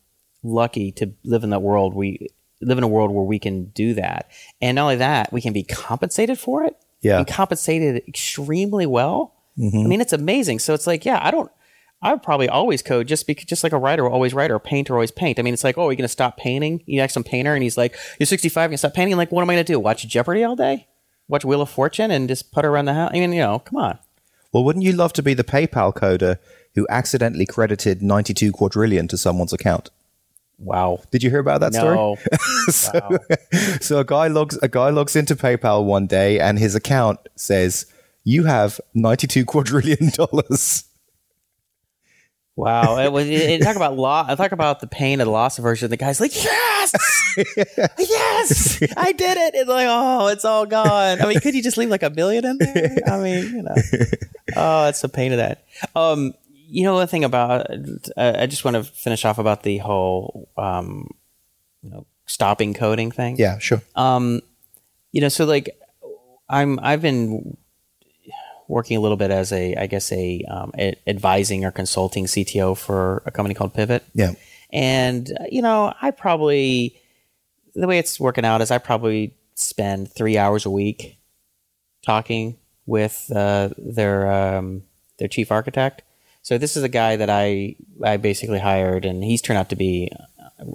lucky to live in that world. We live in a world where we can do that, and not only that, we can be compensated for it. Yeah. and compensated extremely well. I mean, it's amazing. So it's like, yeah, I don't. I would probably always code just because, just like a writer will always write or a painter always paint. I mean, it's like, oh, are you going to stop painting? You ask some painter, and he's like, "You're 65, you stop painting." Like, what am I going to do? Watch Jeopardy all day? Watch Wheel of Fortune and just putter around the house? I mean, you know, come on. Well, wouldn't you love to be the PayPal coder who accidentally credited 92 quadrillion to someone's account? Wow. Did you hear about that story? No. so, so a guy logs a guy logs into PayPal one day and his account says you have 92 quadrillion dollars. Wow. It was, it, talk about law. I talk about the pain of the loss aversion. The guy's like, yes, yes, I did it. It's like, oh, it's all gone. I mean, could you just leave like a million in there? I mean, you know, oh, it's the pain of that. Um, you know, the thing about, uh, I just want to finish off about the whole, um, you know, stopping coding thing. Yeah, sure. Um, you know, so like I'm I've been working a little bit as a I guess a, um, a advising or consulting CTO for a company called Pivot. Yeah. And you know, I probably the way it's working out is I probably spend three hours a week talking with uh, their um, their chief architect. So this is a guy that I I basically hired, and he's turned out to be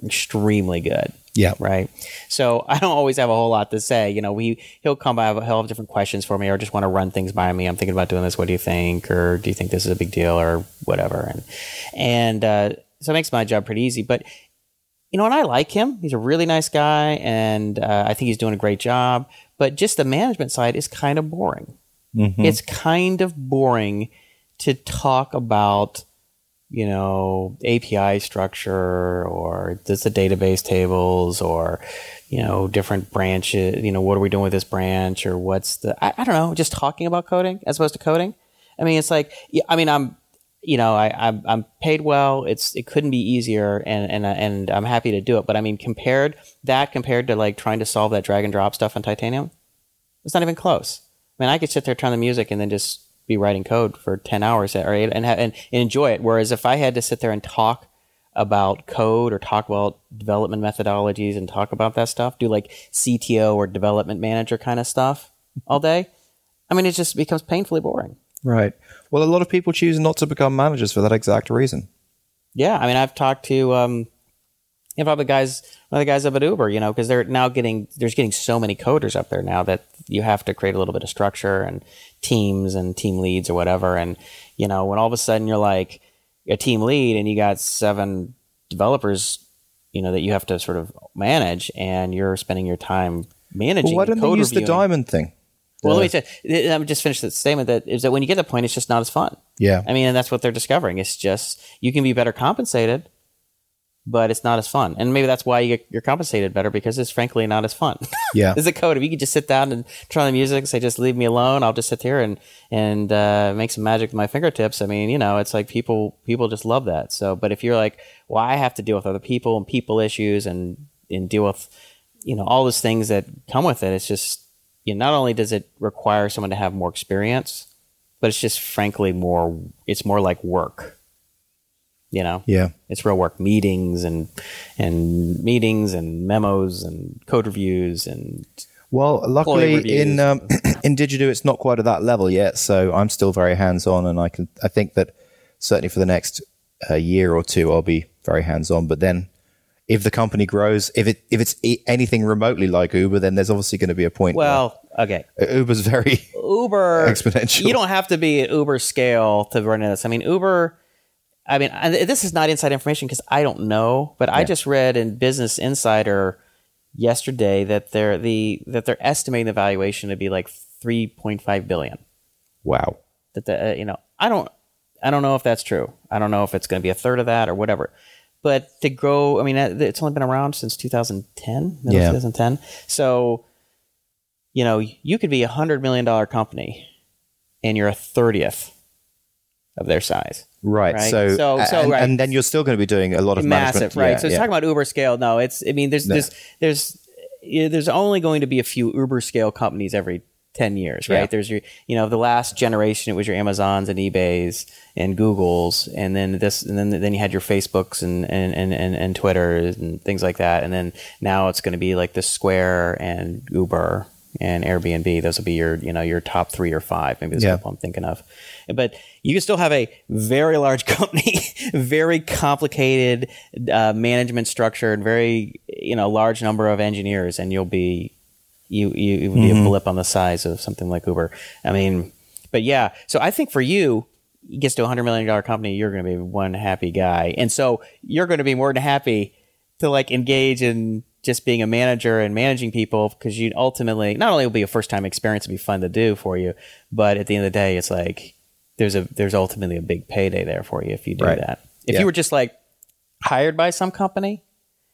extremely good Yeah. right? So I don't always have a whole lot to say. You know, we he'll come by, he'll have different questions for me, or just want to run things by me. I'm thinking about doing this. What do you think? Or do you think this is a big deal, or whatever? And and uh, so it makes my job pretty easy. But you know, and I like him. He's a really nice guy, and uh, I think he's doing a great job. But just the management side is kind of boring. It's kind of boring to talk about you know API structure or does the database tables or you know different branches you know what are we doing with this branch or what's the I, I don't know just talking about coding as opposed to coding. I mean it's like I mean I'm you know I I'm, I'm paid well. It's it couldn't be easier and and and I'm happy to do it. But I mean compared that compared to like trying to solve that drag and drop stuff on titanium it's not even close. I mean, I could sit there, turn the music, and then just be writing code for ten hours or eight, and, and and enjoy it. Whereas if I had to sit there and talk about code or talk about development methodologies and talk about that stuff, do like CTO or development manager kind of stuff all day, I mean, it just becomes painfully boring. Right. Well, a lot of people choose not to become managers for that exact reason. Yeah, I mean, I've talked to um, know, the guys, one of the guys up at Uber, you know, because they're now getting there's getting so many coders up there now that you have to create a little bit of structure and teams and team leads or whatever. And you know, when all of a sudden you're like a team lead and you got seven developers, you know, that you have to sort of manage, and you're spending your time managing. Well, why don't they use the diamond thing? Well, let me say, I'm just finish the statement that is that when you get to the point, it's just not as fun. Yeah. I mean, and that's what they're discovering. It's just you can be better compensated, but it's not as fun. And maybe that's why you get, you're compensated better because it's frankly not as fun. Yeah. as a code, if you could just sit down and try the music, and say just leave me alone, I'll just sit here and and uh, make some magic with my fingertips. I mean, you know, it's like people people just love that. So, but if you're like, well, I have to deal with other people and people issues and and deal with you know all those things that come with it, it's just you know, not only does it require someone to have more experience, but it's just frankly more it's more like work you know Yeah. it's real work meetings and and meetings and memos and code reviews and Well, luckily in um, in Digedu, it's not quite at that level yet, so I'm still very hands on, and I can I think that certainly for the next uh, year or two, I'll be very hands on. But then, if the company grows, if it if it's e- anything remotely like Uber, then there's obviously going to be a point. well okay Uber's very uber Exponential. you don't have to be at uber scale to run this i mean uber i mean this is not inside information because i don't know but i just read in business insider yesterday that they're the that they're estimating the valuation to be like 3.5 billion wow. that the uh, you know I don't I don't know if that's true. I don't know if it's going to be a third of that or whatever. But to grow, I mean, uh, it's only been around since 2010, Yeah. 2010. So, you know, you could be a hundred million dollar company, and you're a thirtieth of their size. Right. Right. So, So- so, and, right. and then you're still going to be doing a lot of massive, management. right? Yeah, so it's yeah. talking about Uber scale. No, it's. I mean, there's there's there's yeah, there's only going to be a few Uber scale companies every ten years, right? Yeah. There's your you know the last generation it was your Amazons and eBay's and Googles, and then this and then then you had your Facebooks and and and and, and Twitters and things like that, and then now it's going to be like the Square and Uber. And Airbnb, those will be your, you know, your top three or five. Maybe there's Yeah. a couple I'm thinking of, but you can still have a very large company, very complicated uh, management structure, and very you know large number of engineers, and you'll be you you would be a blip on the size of something like Uber. I mean, but yeah. So I think for you, it gets to a hundred million dollar company, you're going to be one happy guy, and so you're going to be more than happy to like engage in just being a manager and managing people because you ultimately not only will be a first time experience, it'll be fun to do for you, but at the end of the day, it's like there's a there's ultimately a big payday there for you if you do Right. that. If Yeah. you were just like hired by some company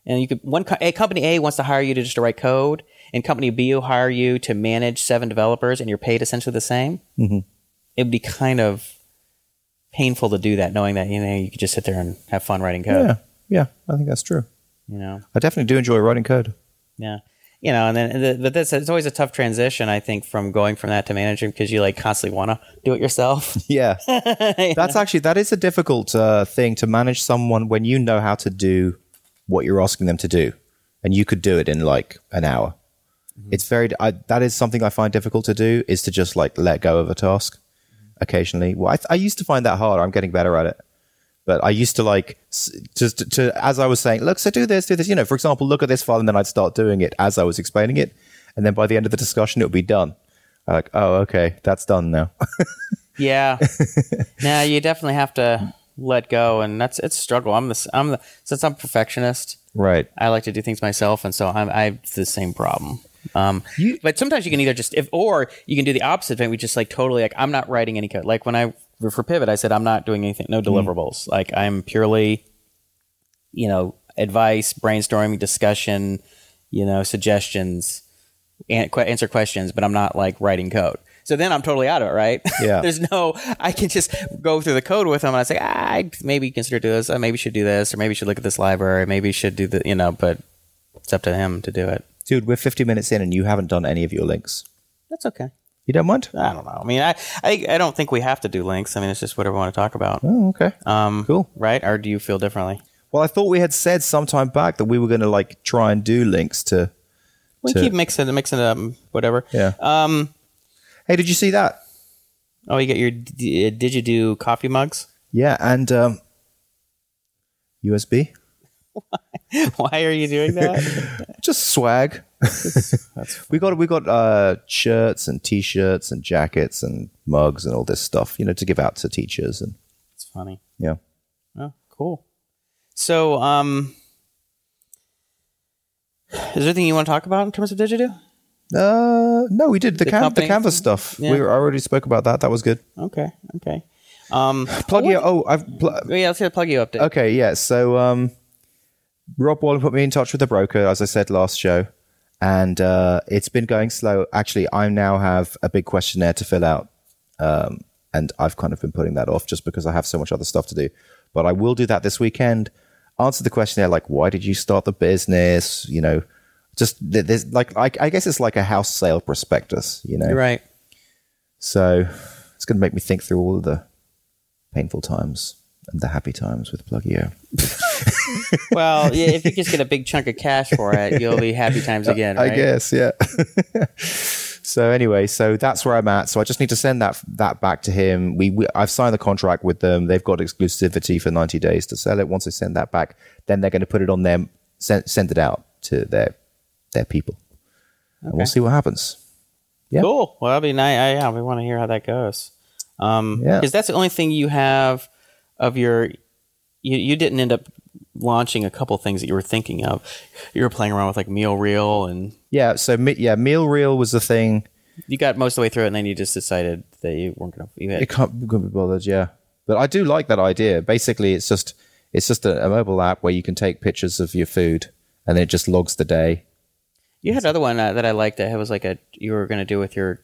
and you could one co- a company A wants to hire you to just to write code, and company B will hire you to manage seven developers, and you're paid essentially the same. Mm-hmm. It would be kind of painful to do that, knowing that you know you could just sit there and have fun writing code. Yeah. Yeah. I think that's true. You know, I definitely do enjoy writing code. yeah. You know, and then the, but that's it's always a tough transition, I think, from going from that to managing because you like constantly want to do it yourself. Yeah. That's actually that is a difficult uh, thing to manage someone when you know how to do what you're asking them to do, and you could do it in like an hour. It's very I, that is something I find difficult to do is to just like let go of a task occasionally. Well, I, I used to find that hard. I'm getting better at it, but I used to like just to, to as I was saying, look, so do this, do this. You know, for example, look at this file, and then I'd start doing it as I was explaining it, and then by the end of the discussion, it would be done. I'm like, oh, okay, that's done now. Yeah. nah, you definitely have to let go, and that's it's a struggle. I'm the I'm the since I'm a perfectionist. right. I like to do things myself, and so I'm I have the same problem. Um, You- but sometimes you can either just if or you can do the opposite thing, we just like totally like I'm not writing any code. Like when I for Pivot, I said I'm not doing anything, no deliverables. Like I'm purely, you know, advice, brainstorming, discussion, you know, suggestions, answer questions, but I'm not like writing code. So then I'm totally out of it, right? Yeah. There's no, I can just go through the code with them and I say, ah, I maybe consider do this, I maybe should do this, or maybe should look at this library, maybe should do the, you know, but it's up to him to do it. Dude, we're 50 minutes in and you haven't done any of your links. That's okay. You don't mind? I don't know. I mean, I, I I don't think we have to do links. I mean, it's just whatever we want to talk about. Oh, okay. Um, Cool. Right? Or do you feel differently? Well, I thought we had said sometime back that we were going to like try and do links to. We To- keep mixing mixing it up, whatever. Yeah. Um. Hey, did you see that? Oh, you got your D- uh, Digedu coffee mugs. Yeah, and um, USB. Why are you doing that? Just swag. we got we got uh, shirts and t-shirts and jackets and mugs and all this stuff, you know, to give out to teachers and it's funny. yeah. Oh, cool. So, um, is there anything you want to talk about in terms of Digedu? Uh, no, we did the, The cam- the canvas stuff. Yeah. We already spoke about that. That was good. Okay. Okay. Um, Pluggio. Oh, I've. Pl- oh, yeah, let's get a Pluggio update. Okay, yeah. So um, Rob Walling put me in touch with the broker, as I said last show, and uh, it's been going slow. Actually, I now have a big questionnaire to fill out, um, and I've kind of been putting that off just because I have so much other stuff to do. But I will do that this weekend. Answer the questionnaire like, why did you start the business? You know, just there's like I, I guess it's like a house sale prospectus. You know, right. so it's going to make me think through all of the painful times the happy times with Pluggio. Well, yeah, if you just get a big chunk of cash for it, you'll be happy times again, right? I guess, yeah. so anyway, so that's where I'm at. So I just need to send that that back to him. We, we I've signed the contract with them. They've got exclusivity for 90 days to sell it. Once they send that back, then they're going to put it on them, send send it out to their their people, and we'll see what happens. Yeah. Cool. Well, that'll be nice. I, yeah, we want to hear how that goes. Um, Yeah. because that's the only thing you have of your. You you didn't end up launching a couple things that you were thinking of. You were playing around with like Meal Reel, and Yeah. So yeah, meal reel was the thing. you got most of the way through it, and then you just decided that you weren't gonna. You had, It can't, couldn't be bothered. Yeah, but I do like that idea. Basically, it's just it's just a, a mobile app where you can take pictures of your food and then it just logs the day. you had another one uh, that I liked that was like a you were gonna do with your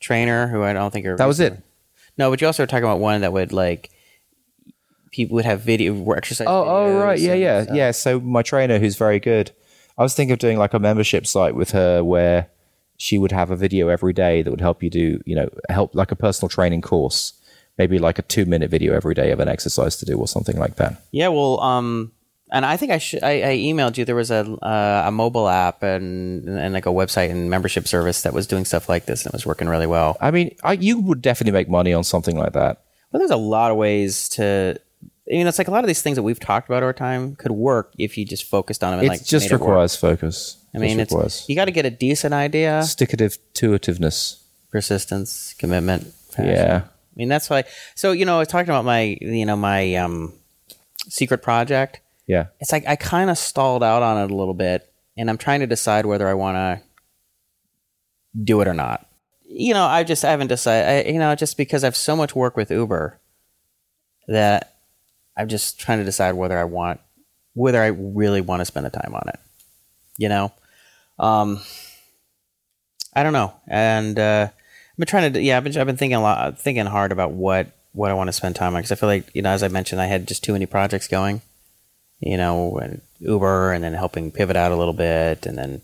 trainer, who I don't think you're. That was it. No, but you also were talking about one that would like people would have video exercise. Oh, oh, right, yeah, yeah, stuff. yeah. So my trainer, who's very good, I was thinking of doing like a membership site with her where she would have a video every day that would help you do, you know, help like a personal training course, maybe like a two minute video every day of an exercise to do or something like that. Yeah, well, um, and I think I should. I, I emailed you. There was a uh, a mobile app and and like a website and membership service that was doing stuff like this, and it was working really well. I mean, I, you would definitely make money on something like that. Well, there's a lot of ways to. You know, it's like a lot of these things that we've talked about over time could work if you just focused on them. And It like just made it work. requires focus. I mean, Just it's requires you got to get a decent idea, stick-to itiveness. persistence, commitment. passion. Yeah. I mean, that's why. So you know, I was talking about my you know my um secret project. Yeah. it's like I kind of stalled out on it a little bit, and I'm trying to decide whether I want to do it or not. You know, I just I haven't decided. I, you know, just because I have so much work with Uber that I'm just trying to decide whether I want whether I really want to spend the time on it. You know, um, I don't know, and uh, I've been trying to. Yeah, I've been I've been thinking a lot, thinking hard about what what I want to spend time on because I feel like you know, as I mentioned, I had just too many projects going you know, and Uber, and then helping pivot out a little bit, and then,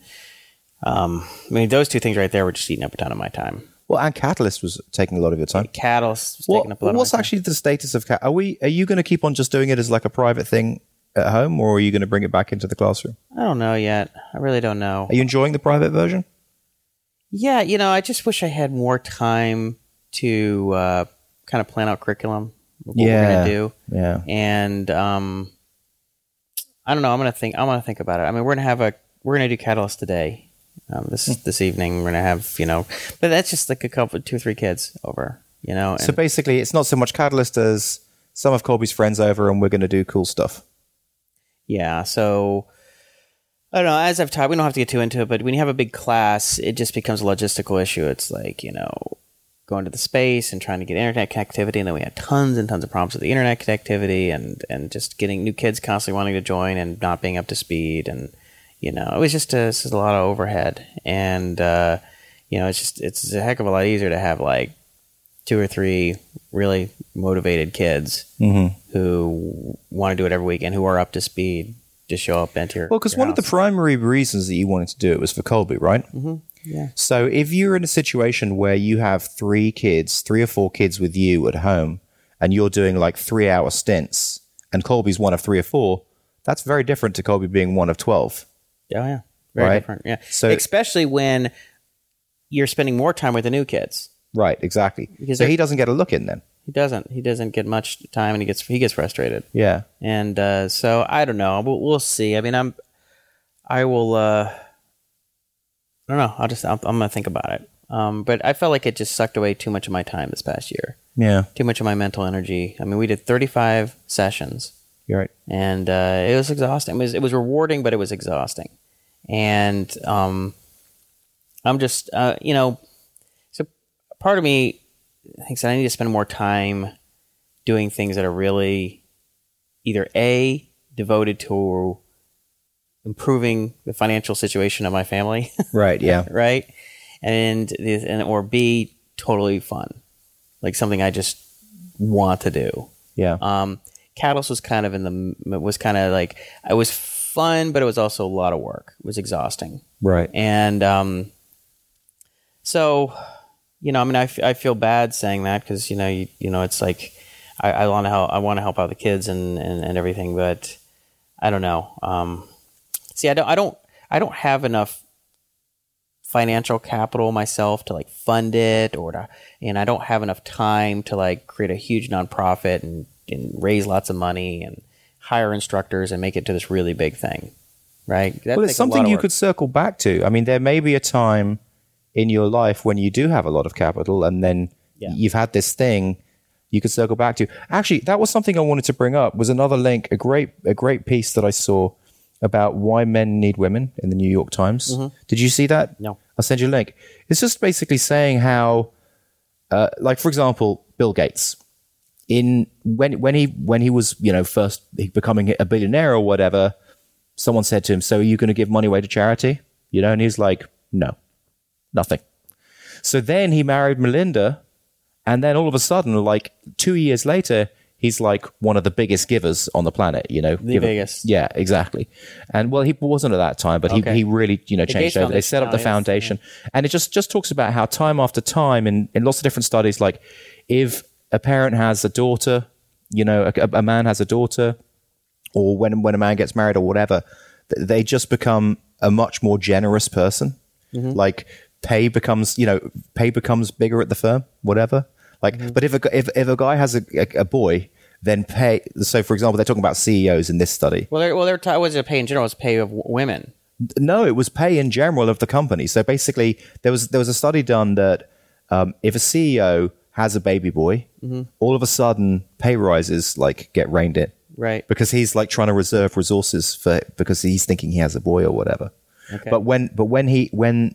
um, I mean, those two things right there were just eating up a ton of my time. Well, and Catalyst was taking a lot of your time. Catalyst was What, taking up a lot what's of my time. What's actually the status of Cat? Are we? Are you going to keep on just doing it as like a private thing at home, or are you going to bring it back into the classroom? I don't know yet. I really don't know. Are you enjoying the private version? Yeah, you know, I just wish I had more time to uh, kind of plan out curriculum, what we're Yeah. gonna do, Yeah. and um, I don't know. I'm gonna think. I'm gonna think about it. I mean, we're gonna have a we're gonna do Catalyst today. Um, this this evening we're gonna have you know, but that's just like a couple, two or three kids over. You know, So basically, it's not so much Catalyst as some of Colby's friends over, and we're going to do cool stuff. Yeah. So I don't know. As I've taught, we don't have to get too into it, but when you have a big class, it just becomes a logistical issue. It's like you know going to the space and trying to get internet connectivity, and then we had tons and tons of problems with the internet connectivity, and and just getting new kids constantly wanting to join and not being up to speed, and you know it was just a, just a lot of overhead, and uh, you know it's just it's a heck of a lot easier to have like two or three really motivated kids who want to do it every week and who are up to speed to show up into your Well, because one of the primary reasons that you wanted to do it was for Colby, right? Mm-hmm. Yeah. So if you're in a situation where you have three kids, three or four kids with you at home, and you're doing like three hour stints, and Colby's one of three or four, that's very different to Colby being one of 12. Oh yeah, very Right. different. Yeah, So- especially when you're spending more time with the new kids. Right, exactly. Because so he doesn't get a look in then. He doesn't. He doesn't get much time, and he gets he gets frustrated. Yeah. And uh, so I don't know. We'll, we'll see. I mean, I'm. I will. Uh, I don't know. I'll just. I'm, I'm gonna think about it. Um, but I felt like it just sucked away too much of my time this past year. Yeah. Too much of my mental energy. I mean, we did 35 sessions. You're right. and uh, it was exhausting. It was it was rewarding, but it was exhausting. And um, I'm just uh, you know, so part of me thinks that I need to spend more time doing things that are really either a devoted to improving the financial situation of my family, Right, yeah. right, and and or b totally fun, like something I just want to do. Yeah. Um, Catalyst was kind of in the was kind of like it was fun, but it was also a lot of work. It was exhausting, right. and um, so you know, I mean, I, f- I feel bad saying that because you know, you, you know, it's like I, I want to help. I want to help out the kids and, and, and everything, but I don't know. Um, see, I don't, I don't, I don't have enough financial capital myself to like fund it or to, and I don't have enough time to like create a huge nonprofit and, and raise lots of money and hire instructors and make it to this really big thing. Right. That well, it's something you could circle back to. I mean, there may be a time in your life when you do have a lot of capital and then Yeah. you've had this thing you could circle back to. Actually, that was something I wanted to bring up was another link, a great a great piece that I saw about why men need women in the New York Times. Did you see that? Mm-hmm. No. I'll send you a link. It's just basically saying how uh, like for example, Bill Gates in when when he when he was, you know, first becoming a billionaire or whatever, someone said to him, "So are you going to give money away to charity?" You know, and he's like, "No, nothing." So then he married Melinda, and then all of a sudden, like two years later, he's like one of the biggest givers on the planet. You know, The biggest. Yeah, exactly. And well, he wasn't at that time, but Okay. he he really you know changed Gates over. They set up the foundation, and it just just talks about how time after time in in lots of different studies, like if a parent has a daughter, you know, a, a man has a daughter, or when when a man gets married or whatever, they just become a much more generous person. Like pay becomes, you know, pay becomes bigger at the firm, whatever. Like, but if a if if a guy has a, a, a boy, then pay. So, for example, they're talking about CEOs in this study. well, they're, well, they're t- was it pay in general? It was pay of women. No, it was pay in general of the company. So basically, there was there was a study done that um, if a CEO has a baby boy, mm-hmm. all of a sudden pay rises like get reined in, Right. Because he's like trying to reserve resources for because he's thinking he has a boy or whatever. Okay. But when but when he when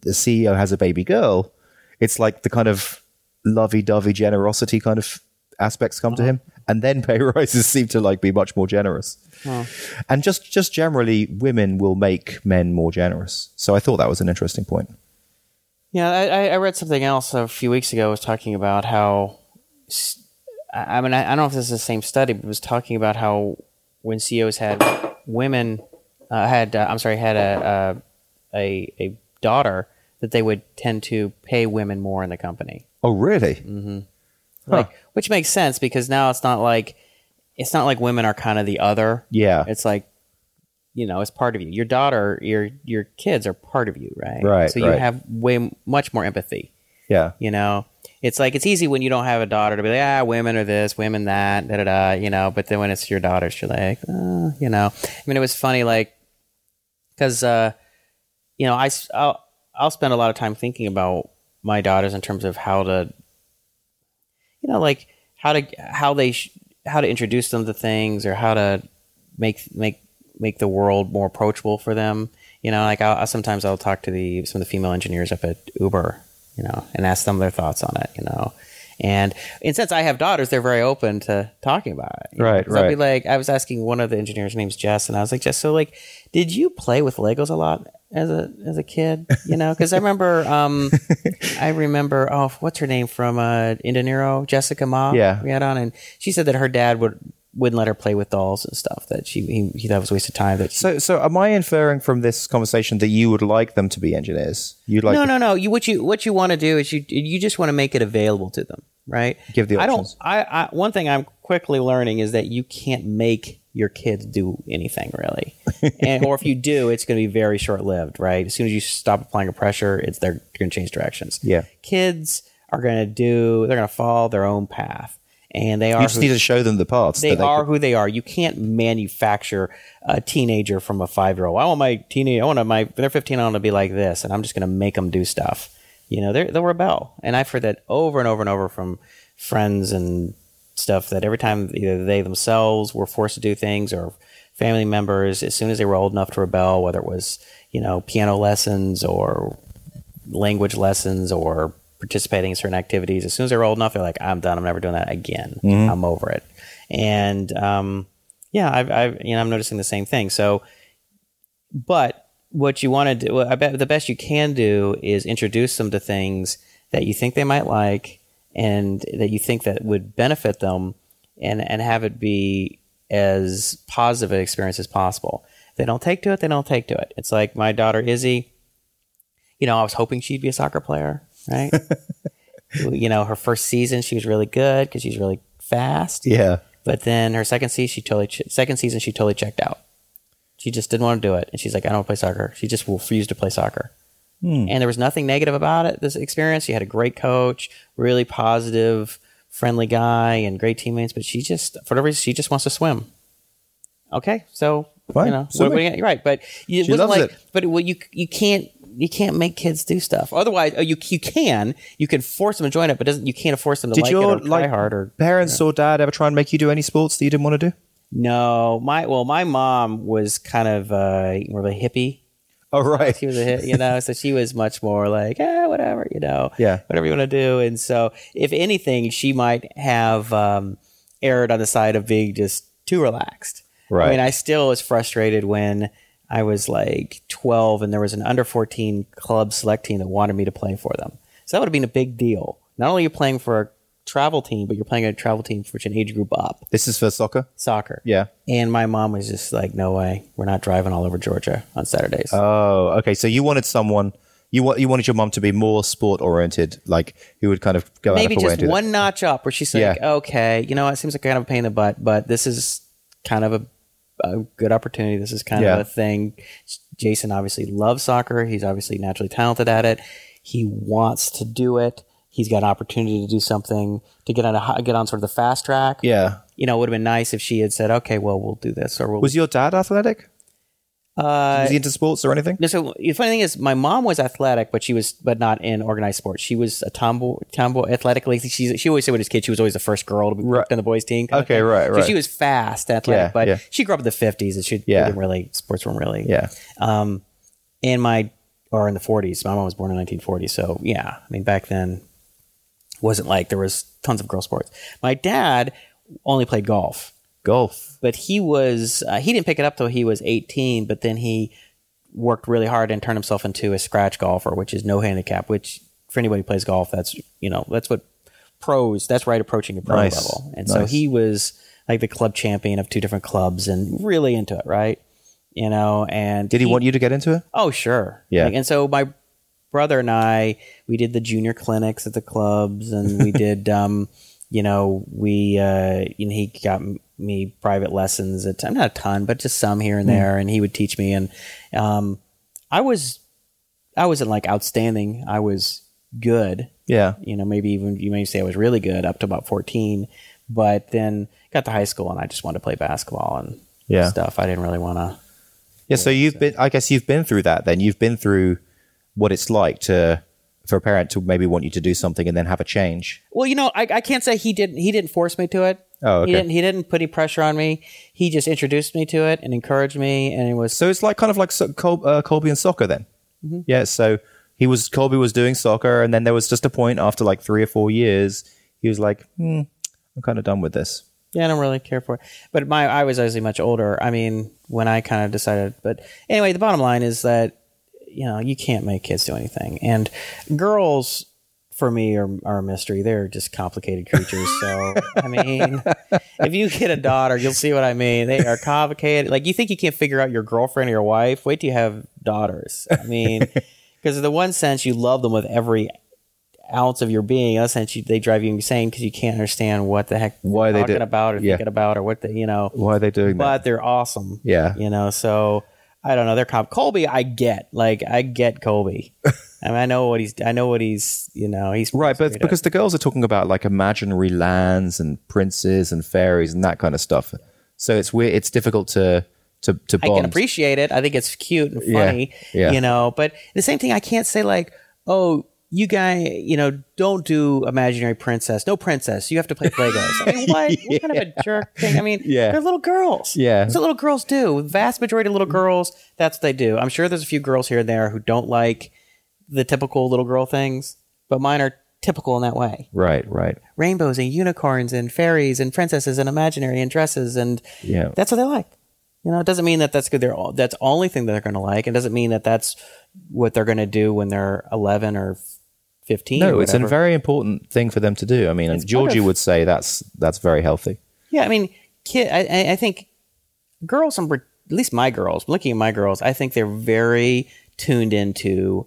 the CEO has a baby girl, it's like the kind of lovey-dovey generosity kind of aspects come to uh-huh. him, and then pay rises seem to like be much more generous. And just just generally, women will make men more generous. So I thought that was an interesting point. Yeah, I, I- read something else a few weeks ago. Was talking about how, I mean, I, don't know if this is the same study, but it was talking about how when CEOs had women, uh, had uh, I'm sorry, had a, a a a daughter, that they would tend to pay women more in the company. Oh, really? mm-hmm Like, which makes sense because now it's not like it's not like women are kind of the other. Yeah. It's like you know, it's part of you. Your daughter, your your kids are part of you, right? Right, So you right. have way much more empathy. Yeah. You know, it's like it's easy when you don't have a daughter to be like, ah, women are this, women that, da da da. You know, but then when it's your daughters, you're like, uh, you know. I mean, it was funny, like, because uh, you know, I I'll I'll spend a lot of time thinking about my daughters in terms of how to, you know, like how to how they sh- how to introduce them to things or how to make make make the world more approachable for them. You know, like I'll, I'll sometimes I'll talk to the some of the female engineers up at Uber, you know, and ask them their thoughts on it. You know, and and since I have daughters, they're very open to talking about it. Right, know, Right, I'll be like, I was asking one of the engineers, her name's Jess, and I was like, Jess, so like, did you play with Legos a lot as a as a kid? You know, because I remember, um, I remember, oh, what's her name from uh, inDinero, Jessica Mah, Yeah. we had on, and she said that her dad would wouldn't let her play with dolls and stuff that she he, he thought was a waste of time. That she, So, so am I inferring from this conversation that you would like them to be engineers? You'd like no, no, no. You what you what you want to do is you you just want to make it available to them, right? Give the options. I don't. I, I one thing I'm quickly learning is that you can't make your kids do anything really, and or if you do, it's going to be very short lived, right? As soon as you stop applying a pressure, it's they're going to change directions. Yeah. kids are going to do. They're going to follow their own path, and they are. You just who- need to show them the paths. they they are could- who they are. You can't manufacture a teenager from a five year old. I want my teenage. I want my. They're fifteen. I want to be like this, and I'm just going to make them do stuff. You know, they're, they'll rebel, and I've heard that over and over and over from friends and stuff. That every time either they themselves were forced to do things or family members, as soon as they were old enough to rebel, whether it was you know piano lessons or language lessons or participating in certain activities. As soon as they're old enough, they're like, "I'm done. I'm never doing that again. I'm over it." And um, yeah, I've, I've you know I'm noticing the same thing. So, but what you want to do, I bet the best you can do is introduce them to things that you think they might like and that you think that would benefit them, and and have it be as positive an experience as possible. If they don't take to it, they don't take to it. It's like my daughter Izzy you know, I was hoping she'd be a soccer player, right? you know, her first season she was really good because she's really fast. Yeah. But then her second season, she totally ch- second season she totally checked out. She just didn't want to do it, and she's like, "I don't want to play soccer." She just refused to play soccer, hmm. and there was nothing negative about it. This experience, she had a great coach, really positive, friendly guy, and great teammates. But she just, for whatever reason, she just wants to swim. Okay, so Fine, you know, what, what, you- right? But it She wasn't loves like, it. but well, you you can't you can't make kids do stuff. Otherwise, oh, you you can you can force them to join it, but doesn't you can't force them to Did like your it or try like hard or parents or dad ever try and make you do any sports that you didn't want to do? no. My well, my mom was kind of uh, more of a hippie. Oh right. She was a hit, you know, so she was much more like, eh, whatever, you know, Yeah. whatever you want to do. And so, if anything, she might have um, erred on the side of being just too relaxed. Right. I mean, I still was frustrated when I was like 12 and there was an under 14 club select team that wanted me to play for them. So that would have been a big deal. Not only are you playing for a travel team, but you're playing a travel team for an age group up, This is for soccer. soccer. Yeah. And my mom was just like, no way, we're not driving all over Georgia on Saturdays. Oh, okay. So you wanted someone you want you wanted your mom to be more sport oriented, like who would kind of go maybe out of her way just one that. notch up where she's like, Yeah. okay, you know, it seems like kind of a pain in the butt, but this is kind of a, a good opportunity. This is kind Yeah. of a thing. Jason obviously loves soccer. He's obviously naturally talented at it. He wants to do it. He's got an opportunity to do something to get on a get on sort of the fast track. Yeah. You know, it would have been nice if she had said, "Okay, well, we'll do this," or we'll. Was your dad athletic? Uh, Was he into sports or anything? no, so the funny thing is, my mom was athletic, but she was, but not in organized sports. She was a tomboy, tomboy athletically. She she always said with his kid, she was always the first girl to be Right. on the boys team. Okay, thing. right, So right. she was fast, athletic, Yeah, but yeah. she grew up in the fifties, and she Yeah. didn't really sports weren't really. Yeah. Um, in my or in the forties, my mom was born in 1940, so yeah, I mean back then wasn't like there was tons of girl sports. My dad only played golf Golf. but he was uh, he didn't pick it up till he was 18 but then he worked really hard and turned himself into a scratch golfer which is no handicap which for anybody who plays golf that's you know that's what pros that's right approaching a pro Nice. level and so he was like the club champion of two different clubs and really into it right you know and Did he, want you to get into it? Oh, sure. Yeah. Like, and so my brother and I, we did the junior clinics at the clubs, and we did, um, you know, we, uh, you know, he got me private lessons at not a ton, but just some here and Hmm. there, and he would teach me. And um, I was, I wasn't like outstanding. I was good. Yeah. You know, maybe even you may say I was really good up to about fourteen, but then got to high school and I just wanted to play basketball and Yeah. stuff. I didn't really want to. Yeah, so you've been I guess you've been through that then. You've been through what it's like to for a parent to maybe want you to do something and then have a change. Well, you know, I, I can't say he didn't. He didn't force me to it. Oh, okay. He didn't. He didn't put any pressure on me. He just introduced me to it and encouraged me, and it was So it's like kind of like so- Col- uh, Colby and soccer then. Mm-hmm. Yeah, so he was Colby was doing soccer and then there was just a point after like 3 or 4 years he was like, "Hmm, I'm kind of done with this." yeah, I don't really care for it. But my I was obviously much older. I mean, when I kind of decided. But anyway, the bottom line is that you know you can't make kids do anything, and girls. For me are, are a mystery. They're just complicated creatures. So I mean, if you get a daughter, you'll see what I mean. They are complicated. Like you think you can't figure out your girlfriend or your wife. Wait till you have daughters. I mean, because in the one sense you love them with every ounce of your being. In other sense, you, they drive you insane because you can't understand what the heck Why they're they talking did- about or yeah. thinking about or what they you know. Why are they doing that. But that? they're awesome. Yeah. You know, so I don't know. They're comp. Colby, I get. Like, I get Colby. I mean, I know what he's. I know what he's. You know, he's Right, but straight up. because the girls are talking about like imaginary lands and princes and fairies and that kind of stuff, so it's weird. It's difficult to to to Bond. I can appreciate it. I think it's cute and Yeah, funny. yeah. You know, but the same thing. I can't say like, oh, you guy, you know, don't do imaginary princess. No princess. You have to play Legos. I mean, what? What kind of a jerk thing? I mean, Yeah. they're little girls. Yeah. That's what little girls do. The vast majority of little girls, that's what they do. I'm sure there's a few girls here and there who don't like the typical little girl things, but mine are typical in that way. Right, right. Rainbows and unicorns and fairies and princesses and imaginary and dresses and Yeah. that's what they like. You know, it doesn't mean that that's good. They're all, that's the only thing that they're going to like. It doesn't mean that that's what they're going to do when they're 11 or 15. No, it's a very important thing for them to do. I mean, and It's Georgie of- would say that's that's very healthy. Yeah, I mean, kid. I, I- think girls, are, at least my girls. Looking at my girls, I think they're very tuned into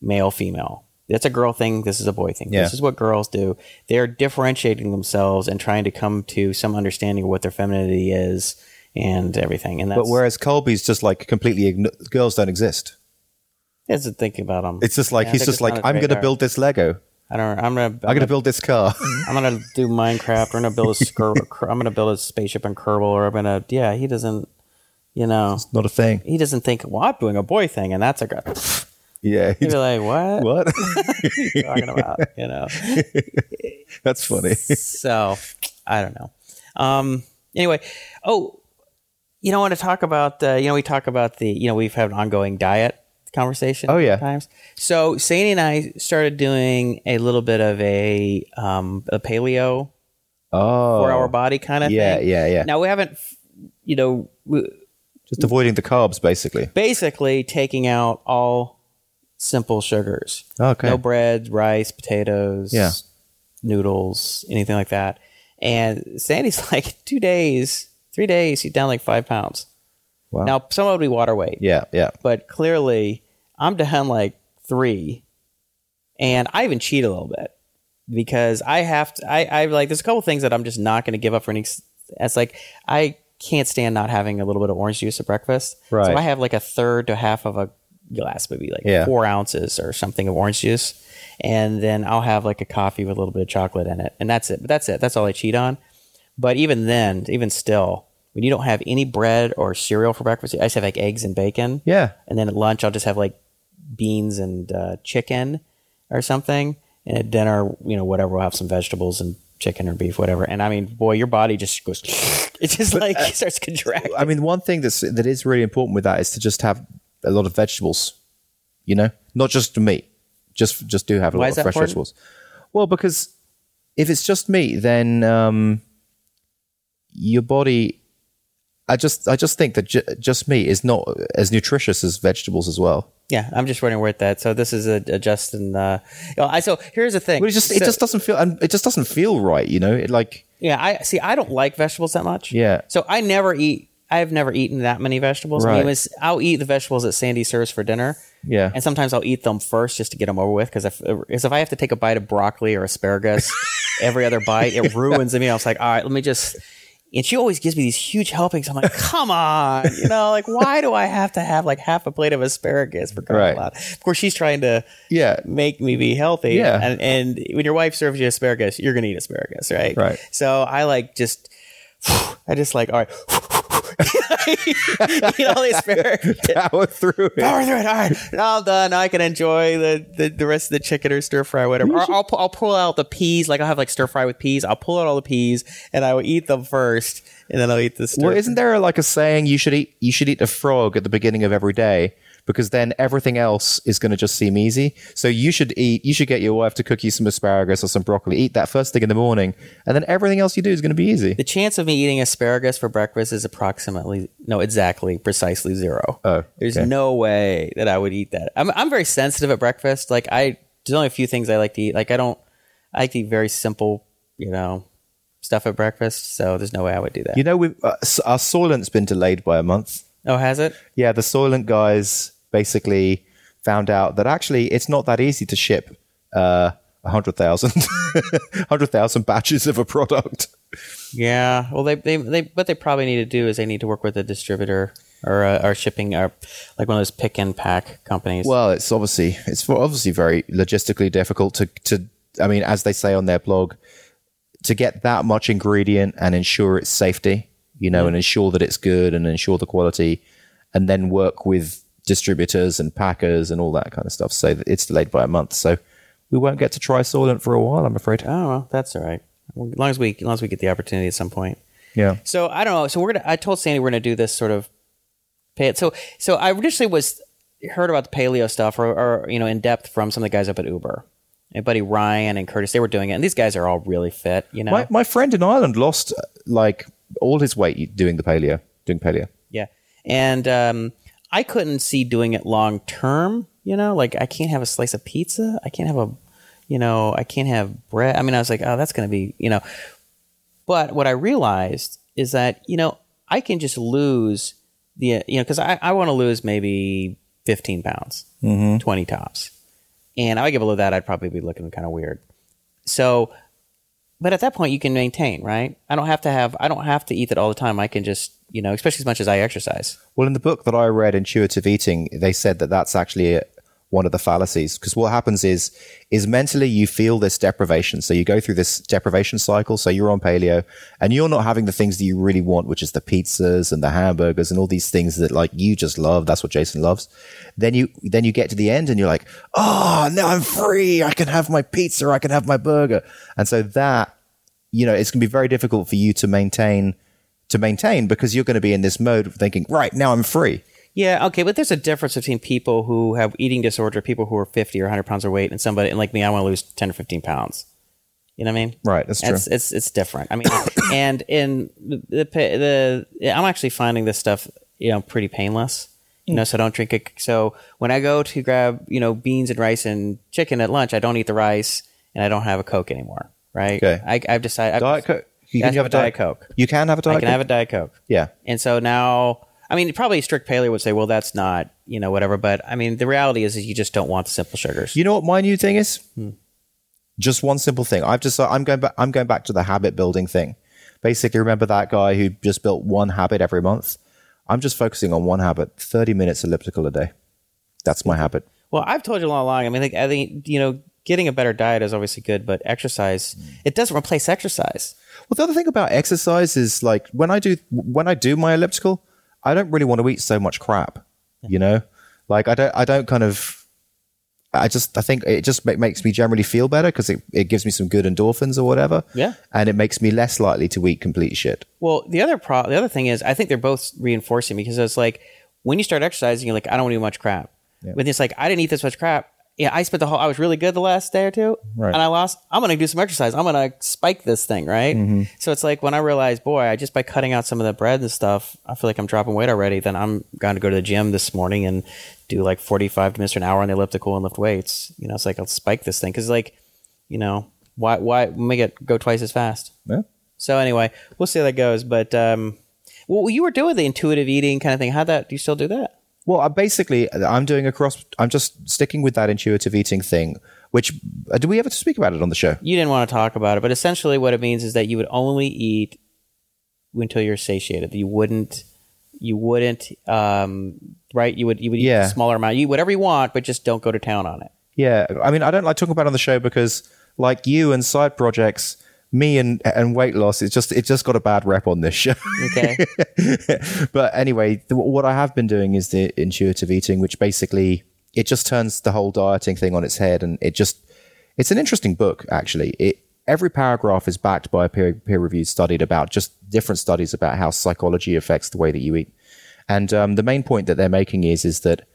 male, female. That's a girl thing. This is a boy thing. Yeah. This is what girls do. They're differentiating themselves and trying to come to some understanding of what their femininity is and everything. And that's But whereas Colby's just like completely igno- girls don't exist. That's the thinking about them. It's just like Yeah, he's just like I'm going to build this Lego. I don't. I'm gonna. I'm, I'm going to build this car. I'm gonna do Minecraft. We're gonna build a skir- I'm gonna build a spaceship in Kerbal, or I'm gonna. Yeah, he doesn't. You know, it's Not a thing. he doesn't think. Well, I'm doing a boy thing, and that's a girl. Yeah. He'd be like, "What? what? are you talking about?" You know. that's funny. So I don't know. Um. Anyway. Oh, you know, I want to talk about. Uh, you know, we talk about the. You know, we've had an ongoing diet conversation. Oh, yeah. Times. So Sandy and I started doing a little bit of a um a paleo Oh. four hour body kind of Yeah, thing. Yeah, yeah, yeah. Now we haven't, you know, we, Just avoiding the carbs, basically. basically taking out all simple sugars. Okay. No bread, rice, potatoes, Yeah. noodles, anything like that. And Sandy's like two days, three days, he's down like five pounds. Wow. Now some of it would be water weight, Yeah, yeah. but clearly I'm down like three, and I even cheat a little bit because I have to. I, I like there's a couple things that I'm just not going to give up for any. It's like I can't stand not having a little bit of orange juice at breakfast. Right. So I have like a third to half of a glass, maybe like Yeah. four ounces or something of orange juice, and then I'll have like a coffee with a little bit of chocolate in it, and that's it. But that's it. That's all I cheat on. But even then, even still, when you don't have any bread or cereal for breakfast, I just have like eggs and bacon. Yeah. And then at lunch, I'll just have like beans and uh, chicken or something. And at dinner, you know, whatever, we'll have some vegetables and chicken or beef, whatever. And I mean, boy, your body just goes, it just like starts contracting. I mean, one thing that's that is really important with that is to just have a lot of vegetables. You know, not just meat. Just just do have a Why lot of fresh important? vegetables. Well, because if it's just meat, then um, your body. I just I just think that ju- just meat is not as nutritious as vegetables as well. Yeah, I'm just wondering where that. So this is a, a Justin. Uh, you know, I so here's the thing. But it just it just doesn't feel it just doesn't feel right. You know, it like Yeah, I see. I don't like vegetables that much. Yeah. So I never eat. I've never eaten that many vegetables. I mean, was, I'll eat the vegetables that Sandy serves for dinner. Yeah. And sometimes I'll eat them first just to get them over with because if, if I have to take a bite of broccoli or asparagus every other bite, it ruins me. I was like, all right, let me just. And she always gives me these huge helpings. I'm like, come on, you know, like why do I have to have like half a plate of asparagus for crying out Right. loud? Of course, she's trying to yeah make me be healthy. Yeah. And, and when your wife serves you asparagus, you're going to eat asparagus, right? Right. So I like just, I just like, all right, eat all the asparagus. power through it. Power through it. All right, now I'm done. Now I can enjoy the, the, the rest of the chicken or stir fry, whatever. Or I'll, I'll pull out the peas. Like I'll have like stir fry with peas. I'll pull out all the peas and I will eat them first, and then I'll eat the stir. Well, isn't there like a saying you should eat you should eat a frog at the beginning of every day because then everything else is going to just seem easy. So you should eat you should get your wife to cook you some asparagus or some broccoli. Eat that first thing in the morning, and then everything else you do is going to be easy. the chance of me eating asparagus for breakfast is approximately no, exactly, precisely zero. Oh, there's no way that I would eat that. I'm I'm very sensitive at breakfast. Like I There's only a few things I like to eat. Like I don't, I like to eat very simple, you know, stuff at breakfast. So there's no way I would do that. You know, we uh, our Soylent's been delayed by a month. oh, has it? Yeah, the Soylent guys basically found out that actually it's not that easy to ship uh, 100,000 100,000 batches of a product. Yeah. Well, they, they, they, what they probably need to do is they need to work with a distributor or, uh, or shipping or like one of those pick and pack companies. Well, it's obviously it's obviously very logistically difficult to to I mean, as they say on their blog, to get that much ingredient and ensure its safety, you know, and ensure that it's good and ensure the quality, and then work with distributors and packers and all that kind of stuff. So that it's delayed by a month. So we won't get to try Soylent for a while, I'm afraid. oh, well, that's all right. As long as we, as long as we get the opportunity at some point. Yeah. So I don't know. So we're gonna. I told Sandy we're gonna do this sort of pay it. So so I initially was heard about the paleo stuff or, or you know in depth from some of the guys up at Uber. My buddy Ryan and Curtis, they were doing it, and these guys are all really fit. You know, My my friend in Ireland lost like all his weight doing the paleo, doing paleo. yeah. And um, I couldn't see doing it long term. You know, like I can't have a slice of pizza. I can't have a, you know, I can't have bread. I mean, I was like, oh, that's gonna be, you know. But what I realized is that you know I can just lose the you know because I, I want to lose maybe 15 pounds, mm-hmm. 20 tops, and I get below that, I'd probably be looking kind of weird. So, but at that point, you can maintain, right? I don't have to have I don't have to eat that all the time. I can just you know, especially as much as I exercise. Well, in the book that I read, Intuitive Eating, they said that that's actually a, one of the fallacies because what happens is is mentally you feel this deprivation. So you go through this deprivation cycle. So you're on paleo and you're not having the things that you really want which is the pizzas and the hamburgers and all these things that like you just love. That's what jason loves. Then you then you get to the end and you're like oh now i'm free. I can have my pizza. I can have my burger. And so that you know it's going to be very difficult for you to maintain to maintain because you're going to be in this mode of thinking right now i'm free Yeah, okay, but there's a difference between people who have eating disorder, people who are 50 or 100 pounds overweight, and somebody and like me, I want to lose 10 or 15 pounds. You know what I mean? Right, that's true. It's it's, it's different. I mean, and in the, the the I'm actually finding this stuff you know pretty painless. You know, so don't drink it. So when I go to grab you know beans and rice and chicken at lunch, I don't eat the rice and I don't have a Coke anymore. Right? Okay. I, I've decided. I've, Diet Coke. You That's have what Diet Coke. You can have a Diet coke. I can Coke. have a Diet Coke. yeah. And so now, I mean, probably a strict paleo would say, well, that's not, you know, whatever. But I mean, the reality is, is you just don't want the simple sugars. You know what my new thing is? Hmm. Just one simple thing. I've just I'm going back. I'm going back to the habit building thing. Basically, remember that guy who just built one habit every month? I'm just focusing on one habit. Thirty minutes elliptical a day. That's my habit. well, I've told you all along. I mean, like, I think, you know, getting a better diet is obviously good, but exercise, it doesn't replace exercise. Well, the other thing about exercise is like when I do when I do my elliptical, I don't really want to eat so much crap. You know, like I don't I don't kind of. I just I think it just ma- makes me generally feel better because it, it gives me some good endorphins or whatever. Yeah. and it makes me less likely to eat complete shit. Well, the other pro, the other thing is, I think they're both reinforcing because it's like when you start exercising, you're like, I don't want to eat much crap. But it's like I didn't eat this much crap. Yeah, I spent the whole. I was really good the last day or two, Right. and I lost. I'm going to do some exercise. I'm going to spike this thing, right? Mm-hmm. So it's like when I realized, boy, I just by cutting out some of the bread and stuff, I feel like I'm dropping weight already. Then I'm going to go to the gym this morning and do like 45 minutes to an hour on the elliptical and lift weights. You know, it's like I'll spike this thing because, like, you know, why why make it go twice as fast? Yeah. So anyway, we'll see how that goes. But um, well, you were doing the intuitive eating kind of thing. How that do you still do that? Well, I basically, I'm doing a cross. I'm just sticking with that intuitive eating thing. Which uh, do we ever speak about it on the show? You didn't want to talk about it, but essentially, what it means is that you would only eat until you're satiated. You wouldn't. You wouldn't. Um, right? You would. You would eat Yeah. a smaller amount. You eat whatever you want, but just don't go to town on it. Yeah, I mean, I don't like talking about it on the show because, like you and side projects, me and and weight loss, it's just it just got a bad rep on this show. Okay. but anyway, th- what I have been doing is the intuitive eating, which basically it just turns the whole dieting thing on its head, and it just it's an interesting book actually. It every paragraph is backed by a peer peer reviewed study about just different studies about how psychology affects the way that you eat, and um, the main point that they're making is is that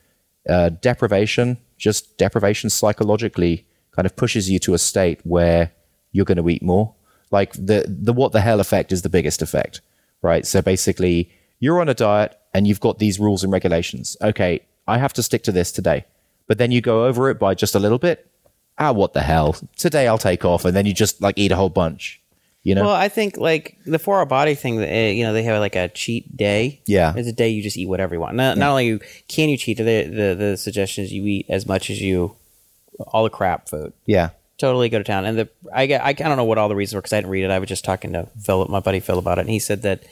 uh, deprivation, just deprivation psychologically, kind of pushes you to a state where you're going to eat more. Like the the what the hell effect is the biggest effect, right? So basically, you're on a diet and you've got these rules and regulations. Okay, I have to stick to this today, but then you go over it by just a little bit. ah, what the hell? Today I'll take off, and then you just like eat a whole bunch. You know? Well, I think like the four hour body thing. uh, You know, they have like a cheat day. Yeah. it's a day you just eat whatever you want. Not, not only can you cheat, the, the the suggestion is you eat as much as you all the crap food. yeah. Totally go to town. And the I I, I don't know what all the reasons were because I didn't read it. I was just talking to Phil, my buddy Phil, about it, and he said that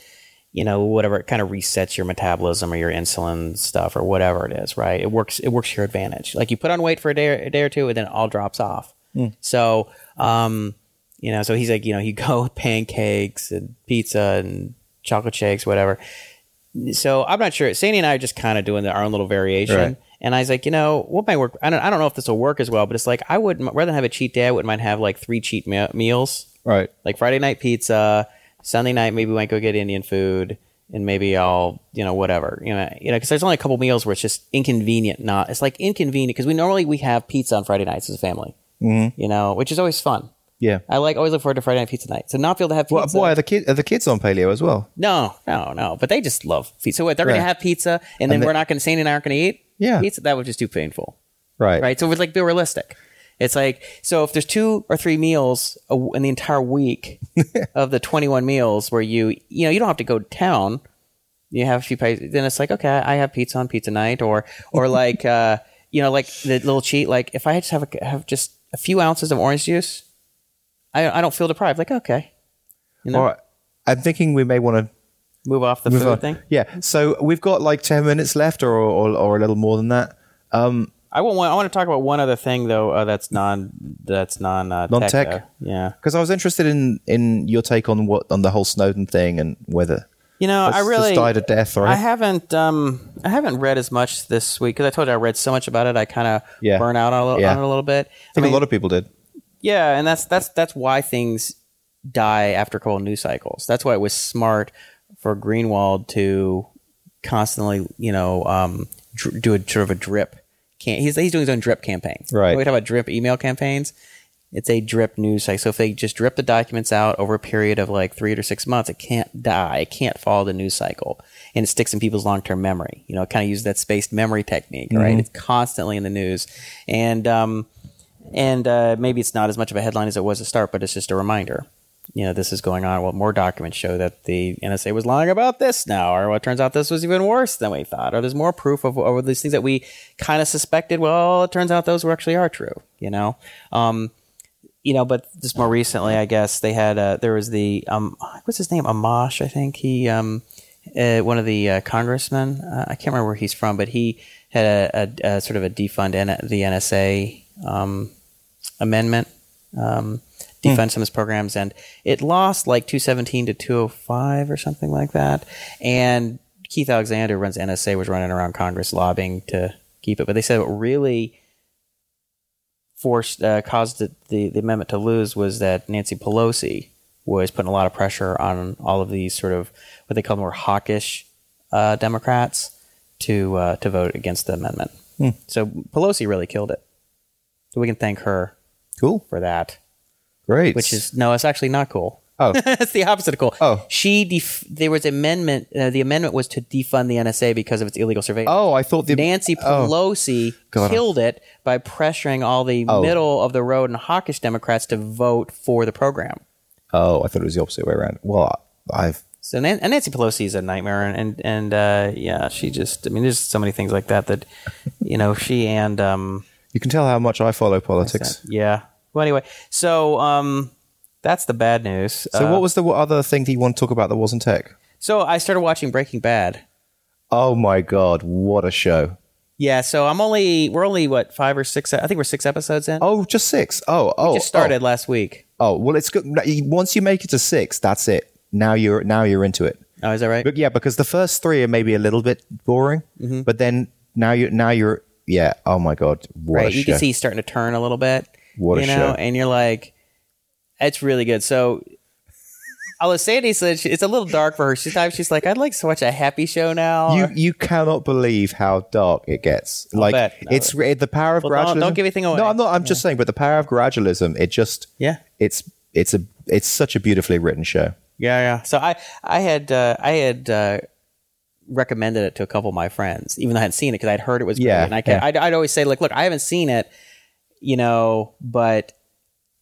you know whatever it kind of resets your metabolism or your insulin stuff or whatever it is. Right? It works. It works to your advantage. Like you put on weight for a day, or, a day or two, and then it all drops off. So, um, you know, so he's like, you know, you go with pancakes and pizza and chocolate shakes, whatever. So I'm not sure. Sandy and I are just kind of doing our own little variation. Right. And I was like, you know, what might work? I don't, I don't know if this will work as well, but it's like I would rather than have a cheat day. I wouldn't mind have like three cheat me- meals, Right. like Friday night pizza, Sunday night maybe we might go get Indian food, and maybe I'll you know whatever you know you know because there's only a couple meals where it's just inconvenient. Not it's like inconvenient because we normally we have pizza on Friday nights as a family, mm-hmm. you know, which is always fun. Yeah. I like always look forward to Friday night pizza night. So not be able to have Well, pizza. boy, are the kid are the kids on paleo as well? No, no, no. But they just love pizza. So what? They're going to have pizza, and then they- we're not going to. Sandy and I aren't going to eat. Yeah. pizza. That was just too painful, Right. right? So it's like be realistic. It's like so if there's two or three meals a in the entire week of the 21 meals where you you know you don't have to go to town. You have a few pies. Then it's like okay, I have pizza on pizza night, or or like uh, you know like the little cheat. Like if I just have a, have just a few ounces of orange juice, I I don't feel deprived. Like okay, you know, right. I'm thinking we may want to move off the move food on. thing. Yeah. So we've got like ten minutes left, or or, or a little more than that. Um, I want I want to talk about one other thing though uh, that's non that's non uh, Non-tech? Yeah, because I was interested in in your take on what on the whole Snowden thing and whether you know I really died a death, right? I haven't um I haven't read as much this week because I told you I read so much about it. I kind of Yeah. burn out on, a little, Yeah. on it a little bit. I think a lot of people did. Yeah, and that's that's that's why things die after a couple news cycles. That's why it was smart for Greenwald to constantly, you know, um, dr- do a sort of a drip. Can he's he's doing his own drip campaign. Right. We talk about drip email campaigns. It's a drip news cycle. So if they just drip the documents out over a period of like three to six months, it can't die. It can't follow the news cycle, and it sticks in people's long term memory. You know, it kind of uses that spaced memory technique, right? It's constantly in the news, and um, and uh, maybe it's not as much of a headline as it was to start, but it's just a reminder. You know, this is going on. Well, more documents show that the NSA was lying about this now, or well, it turns out this was even worse than we thought, or there's more proof of, of these things that we kind of suspected. Well, it turns out those were actually are true. You know, um, you know, but just more recently, I guess they had uh, there was the um, what's his name, Amash, I think he um, uh, one of the uh, congressmen. Uh, I can't remember where he's from, but he had a, a, a sort of a defund N- the NSA um, amendment, um, defund some of his programs, and it lost like two seventeen to two hundred five or something like that. And Keith Alexander runs NSA was running around Congress lobbying to keep it, but they said what really forced uh, caused the, the, the amendment to lose was that Nancy Pelosi was putting a lot of pressure on all of these sort of what they call more hawkish uh, Democrats to uh, to vote against the amendment. So Pelosi really killed it. So we can thank her Cool, for that. Great. Which is no, it's actually not cool. Oh. it's the opposite of cool. Oh. she def- there was amendment. Uh, the amendment was to defund the NSA because of its illegal surveillance. oh, I thought the Nancy oh. Pelosi God. killed it by pressuring all the Oh. middle of the road and hawkish Democrats to vote for the program. Oh, I thought it was the opposite way around. Well, I've So Nan- and Nancy Pelosi is a nightmare, and and, and uh, yeah, she just I mean, there's so many things like that that you know she and um, you can tell how much I follow politics. yeah. Well, anyway, so um, that's the bad news. So, Uh, what was the other thing that you want to talk about that wasn't tech? so I started watching Breaking Bad. Oh my god, what a show! Yeah, so I'm only we're only what five or six. I think we're six episodes in. Oh, just six. Oh, oh, just started last week. Oh, oh well, it's good. Once you make it to six, that's it. Now you're now you're into it. Oh, is that right? But yeah, because the first three are maybe a little bit boring, Mm-hmm. but then now you're now you're yeah. Oh my god, what a right? You can see he's starting to turn a little bit. What a you know, show. and you're like, it's really good. So, although Sandy said she- it's a little dark for her, she's she's like, I'd like to watch a happy show now. you you cannot believe how dark it gets. like bet. No. it's re- the power of Well, don't- gradualism. don't give anything away. No, I'm not. I'm just saying, but the power of gradualism. It just yeah, it's it's a it's such a beautifully written show. yeah, yeah. So I I had uh, I had uh, recommended it to a couple of my friends, even though I hadn't seen it because I'd heard it was great. Yeah, and I yeah. I'd, I'd always say like, look, I haven't seen it. You know, but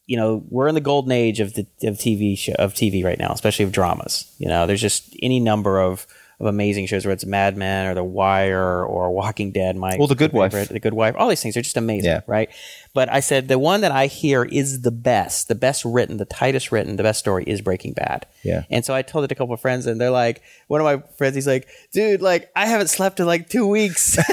you know, we're in the golden age of the of TV show of TV right now, especially of dramas. You know, there's just any number of of amazing shows, whether it's Mad Men or The Wire or Walking Dead. My Or The Good Wife. The Good Wife. All these things are just amazing, Yeah. right? But I said the one that I hear is the best, the best written, the tightest written, the best story is Breaking Bad. Yeah. And so I told it to a couple of friends, and they're like, one of my friends, he's like, dude, like I haven't slept in like two weeks.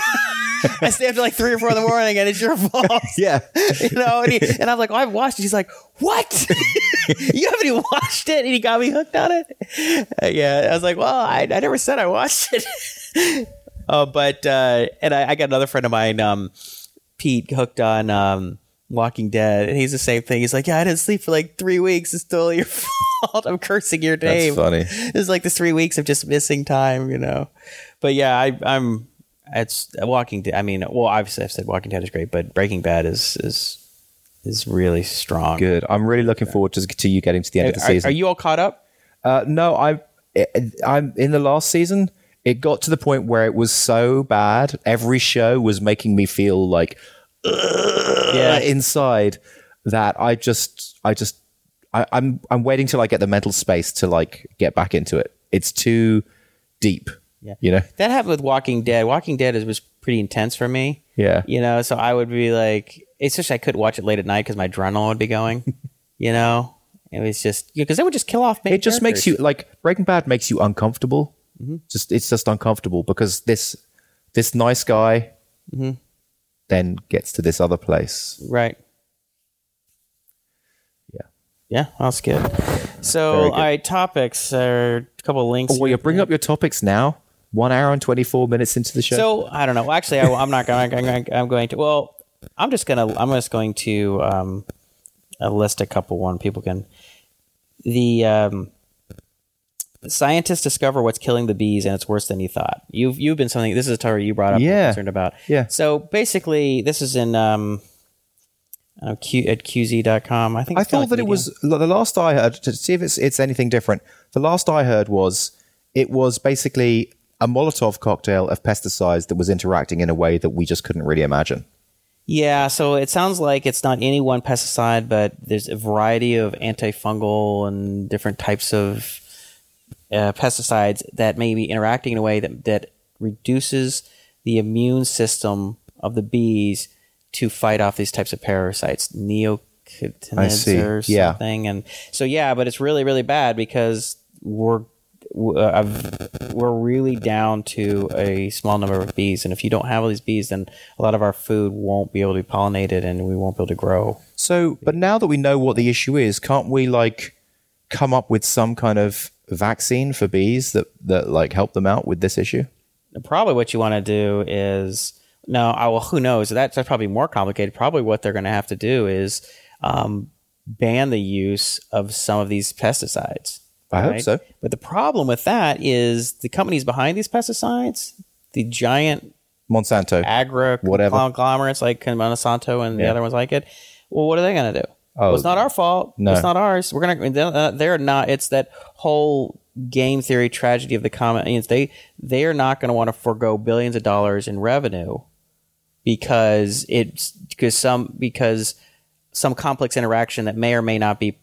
I stay up to like three or four in the morning, and it's your fault. Yeah. you know, and, he, and I'm like, oh, I've watched it. He's like, what? you haven't even watched it? And he got me hooked on it. Uh, yeah, I was like, well, I, I never said I watched it. uh, but uh, and I, I got another friend of mine, um, Pete, hooked on um, Walking Dead, and he's the same thing. He's like, yeah, I didn't sleep for like three weeks. It's totally your fault. I'm cursing your name. funny. It's like the three weeks of just missing time, you know. But yeah, I, I'm. It's Walking Dead. I mean, well, obviously I've said Walking Dead is great, but Breaking Bad is is is really strong. Good. I'm really looking forward to, to you getting to the end of the season. are you all caught up? Uh, no, I, I'm in the last season. It got to the point where it was so bad. Every show was making me feel like Yeah. inside that I just, I just, I, I'm, I'm waiting till I get the mental space to like get back into it. It's too deep. Yeah. You know. That happened with Walking Dead. Walking Dead is, was pretty intense for me. Yeah. You know, so I would be like, it's just I couldn't watch it late at night because my adrenaline would be going. you know, it was just because they would just kill off. It just makes you like Breaking Bad makes you uncomfortable. Mm-hmm. Just it's just uncomfortable because this this nice guy Mm-hmm. then gets to this other place. right. Yeah. Yeah, that's good. So, good. right, topics are a couple of links. Oh, well, you're bringing up your topics now. One hour and twenty four minutes into the show. So I don't know. Actually, I, I'm not going. I'm, I'm going to. Well, I'm just gonna. I'm just going to um, list a couple. One people can. The um, scientists discover what's killing the bees, and it's worse than you thought. You've you've been something. This is a story you brought up. Yeah. concerned about. Yeah. So basically, this is in um, uh, Q, at QZ.com. I think I thought that like it was the last I heard to see if it's it's anything different. The last I heard was it was basically a Molotov cocktail of pesticides that was interacting in a way that we just couldn't really imagine. Yeah, so it sounds like it's not any one pesticide, but there's a variety of antifungal and different types of uh, pesticides that may be interacting in a way that, that reduces the immune system of the bees to fight off these types of parasites, neonicotinoids or Yeah. something. And so, yeah, but it's really, really bad because we're uh, we're really down to a small number of bees, and if you don't have all these bees, then a lot of our food won't be able to be pollinated, and we won't be able to grow. So, but now that we know what the issue is, can't we like come up with some kind of vaccine for bees that that like help them out with this issue? Probably what you want to do is no, I well, who knows? That's, that's probably more complicated. Probably what they're going to have to do is um, ban the use of some of these pesticides. I hope so. But the problem with that is the companies behind these pesticides, the giant Monsanto. agro Whatever. conglomerates like Monsanto and the Yeah. other ones like it. Well, what are they going to do? Oh, it's not our fault. no. It's not ours. We're gonna. they're- uh, not. It's that whole game theory tragedy of the common. They they are not going to want to forego billions of dollars in revenue because it's because some because some complex interaction that may or may not be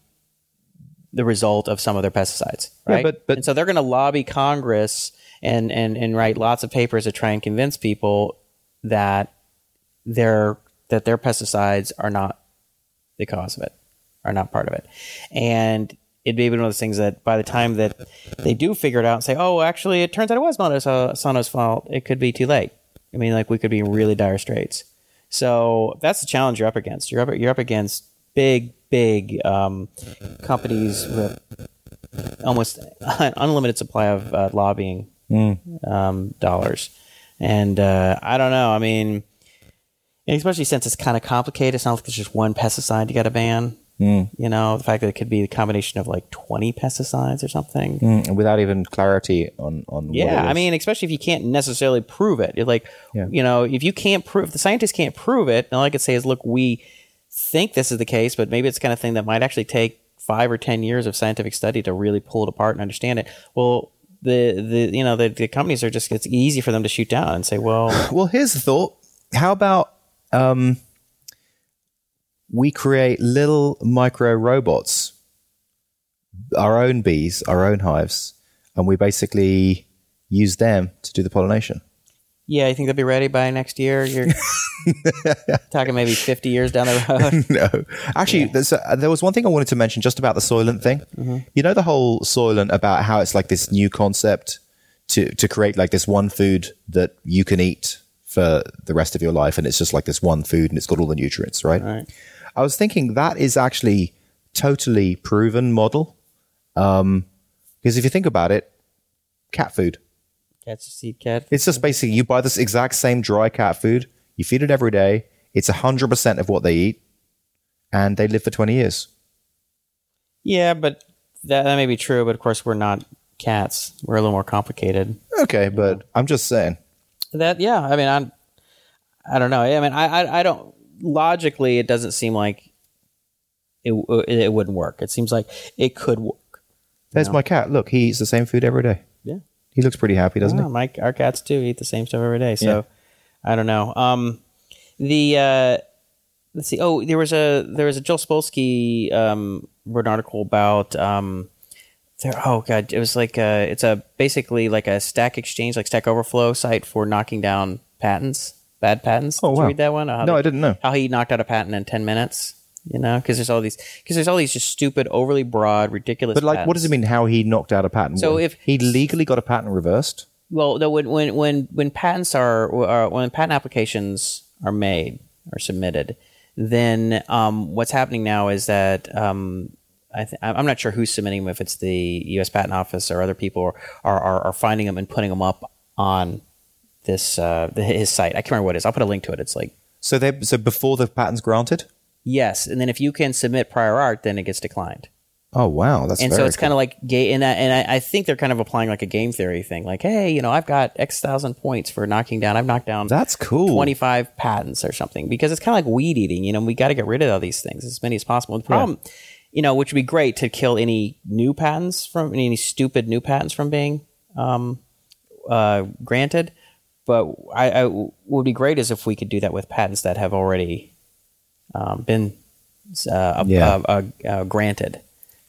the result of some of their pesticides, Yeah, right? but- but- and so they're going to lobby Congress and, and and write lots of papers to try and convince people that their that their pesticides are not the cause of it, are not part of it, and it'd be one of those things that by the time that they do figure it out and say, oh, actually, it turns out it was Monsanto's fault, it could be too late. I mean, like we could be in really dire straits. So that's the challenge you're up against. You're up you're up against big, big um, companies with almost an unlimited supply of uh, lobbying um, dollars, and uh, I don't know. I mean, especially since it's kind of complicated. It's not like there's just one pesticide you got to ban. You know, the fact that it could be a combination of like 20 pesticides or something. Mm, without even clarity on on. what Yeah, I mean, especially if you can't necessarily prove it. You're like, Yeah. you know, if you can't prove, if the scientists can't prove it, all I could say is, look, we think this is the case, but maybe it's the kind of thing that might actually take five or ten years of scientific study to really pull it apart and understand it. Well, the the you know the, the companies are just it's easy for them to shoot down and say, well, Well, here's the thought. How about um, we create little micro robots, our own bees, our own hives, and we basically use them to do the pollination. Yeah, you think they'll be ready by next year? You're talking maybe 50 years down the road. no, actually, there's a, there was one thing I wanted to mention just about the Soylent thing. You know the whole Soylent about how it's like this new concept to to create like this one food that you can eat for the rest of your life, and it's just like this one food, and it's got all the nutrients, right? Right. I was thinking that is actually totally proven model. Um, because if you think about it, cat food. Catch a seed cat. It's just basically you buy this exact same dry cat food, you feed it every day. It's hundred percent of what they eat, and they live for twenty years. Yeah, but that, that may be true, but of course we're not cats. We're a little more complicated. Okay, but I'm just saying. That yeah, I mean I I don't know. I mean I I, I don't logically it doesn't seem like it it wouldn't work. It seems like it could work. There's my cat. Look, he eats the same food every day. Yeah. He looks pretty happy, doesn't Yeah, my our cats too eat the same stuff every day. So I don't know. Um, the uh, let's see. Oh, there was a there was a Joel Spolsky um, wrote an article about um, there. Oh god, it was like a, it's a basically like a Stack Exchange, like Stack Overflow site for knocking down patents, bad patents. Oh, Did you wow. read that one? No, they- I didn't know. how he knocked out a patent in ten minutes. You know, because there's all these because there's all these just stupid, overly broad, ridiculous. But like, what does it mean? How he knocked out a patent? So if- he legally got a patent reversed, Well, no, when when when when patents are uh, when patent applications are made or submitted, then um, what's happening now is that um, I th- I'm not sure who's submitting them. If it's the U.S. Patent Office or other people are are, are finding them and putting them up on this uh, the, his site. I can't remember what it is. I'll put a link to it. It's like so they so before the patent's granted. yes, and then if you can submit prior art, then it gets declined. Oh wow, that's and so it's cool. kind of like gay and I, and I, I think they're kind of applying like a game theory thing like hey you know i've got x thousand points for knocking down i've knocked down That's cool. 25 patents or something because it's kind of like weed eating you know we got to get rid of all these things as many as possible the problem you know which would be great to kill any new patents from any stupid new patents from being um, uh, granted but I, I what would be great is if we could do that with patents that have already um, been uh, Yeah. uh, uh, uh, granted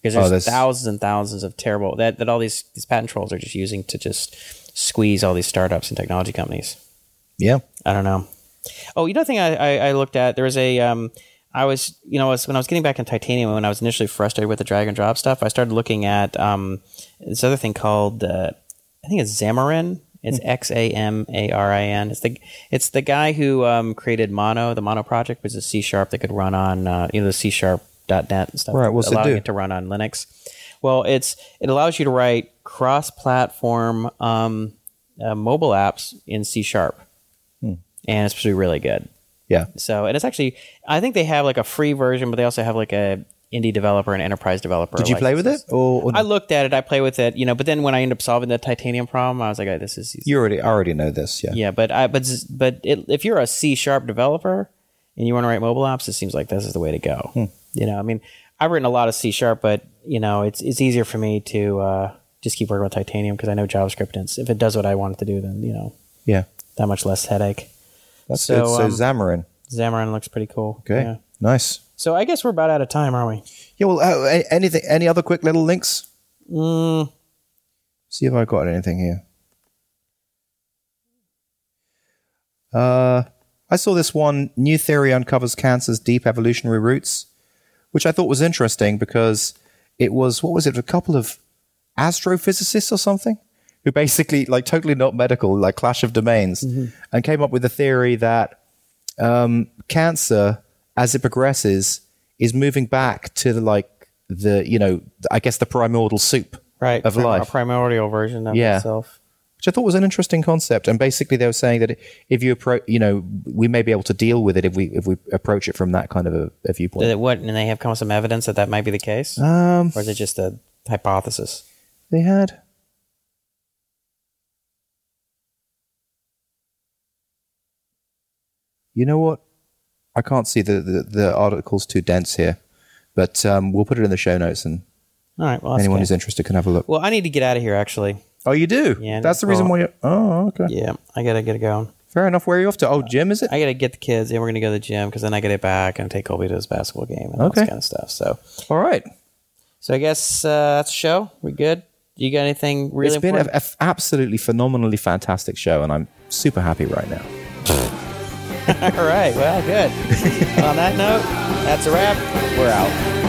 because Oh, there's that's- thousands and thousands of terrible that, that all these these patent trolls are just using to just squeeze all these startups and technology companies. yeah. I don't know. Oh, you know, the thing I, I, I looked at there was a um, I was you know was, when I was getting back in titanium when I was initially frustrated with the drag and drop stuff, I started looking at um, this other thing called uh, I think it's Xamarin. It's X A M A R I N. It's the it's the guy who um, created Mono, the Mono project, which is C sharp that could run on uh, you know the C sharp .net and stuff. Right, what's it allowing do? it to run on Linux. Well, it's it allows you to write cross-platform um, uh, mobile apps in C sharp, Hmm. and it's supposed to be really good. Yeah. So, and it's actually, I think they have like a free version, but they also have like a indie developer and enterprise developer. Did you play with it? Or, or I looked at it, I play with it, you know, but then when I end up solving the titanium problem, I was like, oh, this is easy. you already I already know this. Yeah. Yeah, but I, but but it, if you're a C sharp developer and you want to write mobile apps, it seems like this is the way to go. Hmm. You know, I mean, I've written a lot of C sharp, but you know, it's it's easier for me to uh, just keep working with titanium because I know JavaScript, and if it does what I want it to do, then you know, Yeah. that much less headache. That's So, good. So um, Xamarin. Xamarin looks pretty cool. Okay. Yeah. Nice. So I guess we're about out of time, are we? Yeah. Well, uh, anything? Any other quick little links? Mm, See if I got anything here. Uh, I saw this one. New theory uncovers cancer's deep evolutionary roots, which I thought was interesting because it was what was it? A couple of astrophysicists or something who basically like totally not medical, like clash of domains, and came up with a theory that um, cancer, as it progresses, is moving back to the like the you know I guess the primordial soup right. of prim- life A primordial version of Yeah. itself. which I thought was an interesting concept. And basically, they were saying that if you approach, you know, we may be able to deal with it if we if we approach it from that kind of a, a viewpoint. Did it- what? And they have come with some evidence that that might be the case, Um, or is it just a hypothesis? they had. You know what? I can't see the the, the article's too dense here, but um, we'll put it in the show notes, and All right. Well, anyone okay. who's interested can have a look. well, I need to get out of here. Actually, Oh, you do? Yeah, That's the reason why. You, oh, okay. yeah, I gotta get it going. Fair enough. Where are you off to? Oh, gym, is it? I got to get the kids, and we're going to go to the gym because then I get it back and take Colby to his basketball game and all this kind of stuff. So, All right. so I guess uh, that's the show. We good? You got anything really It's been an important? absolutely phenomenally fantastic show, and I'm super happy right now. All right. Well, good. On that note, that's a wrap. We're out.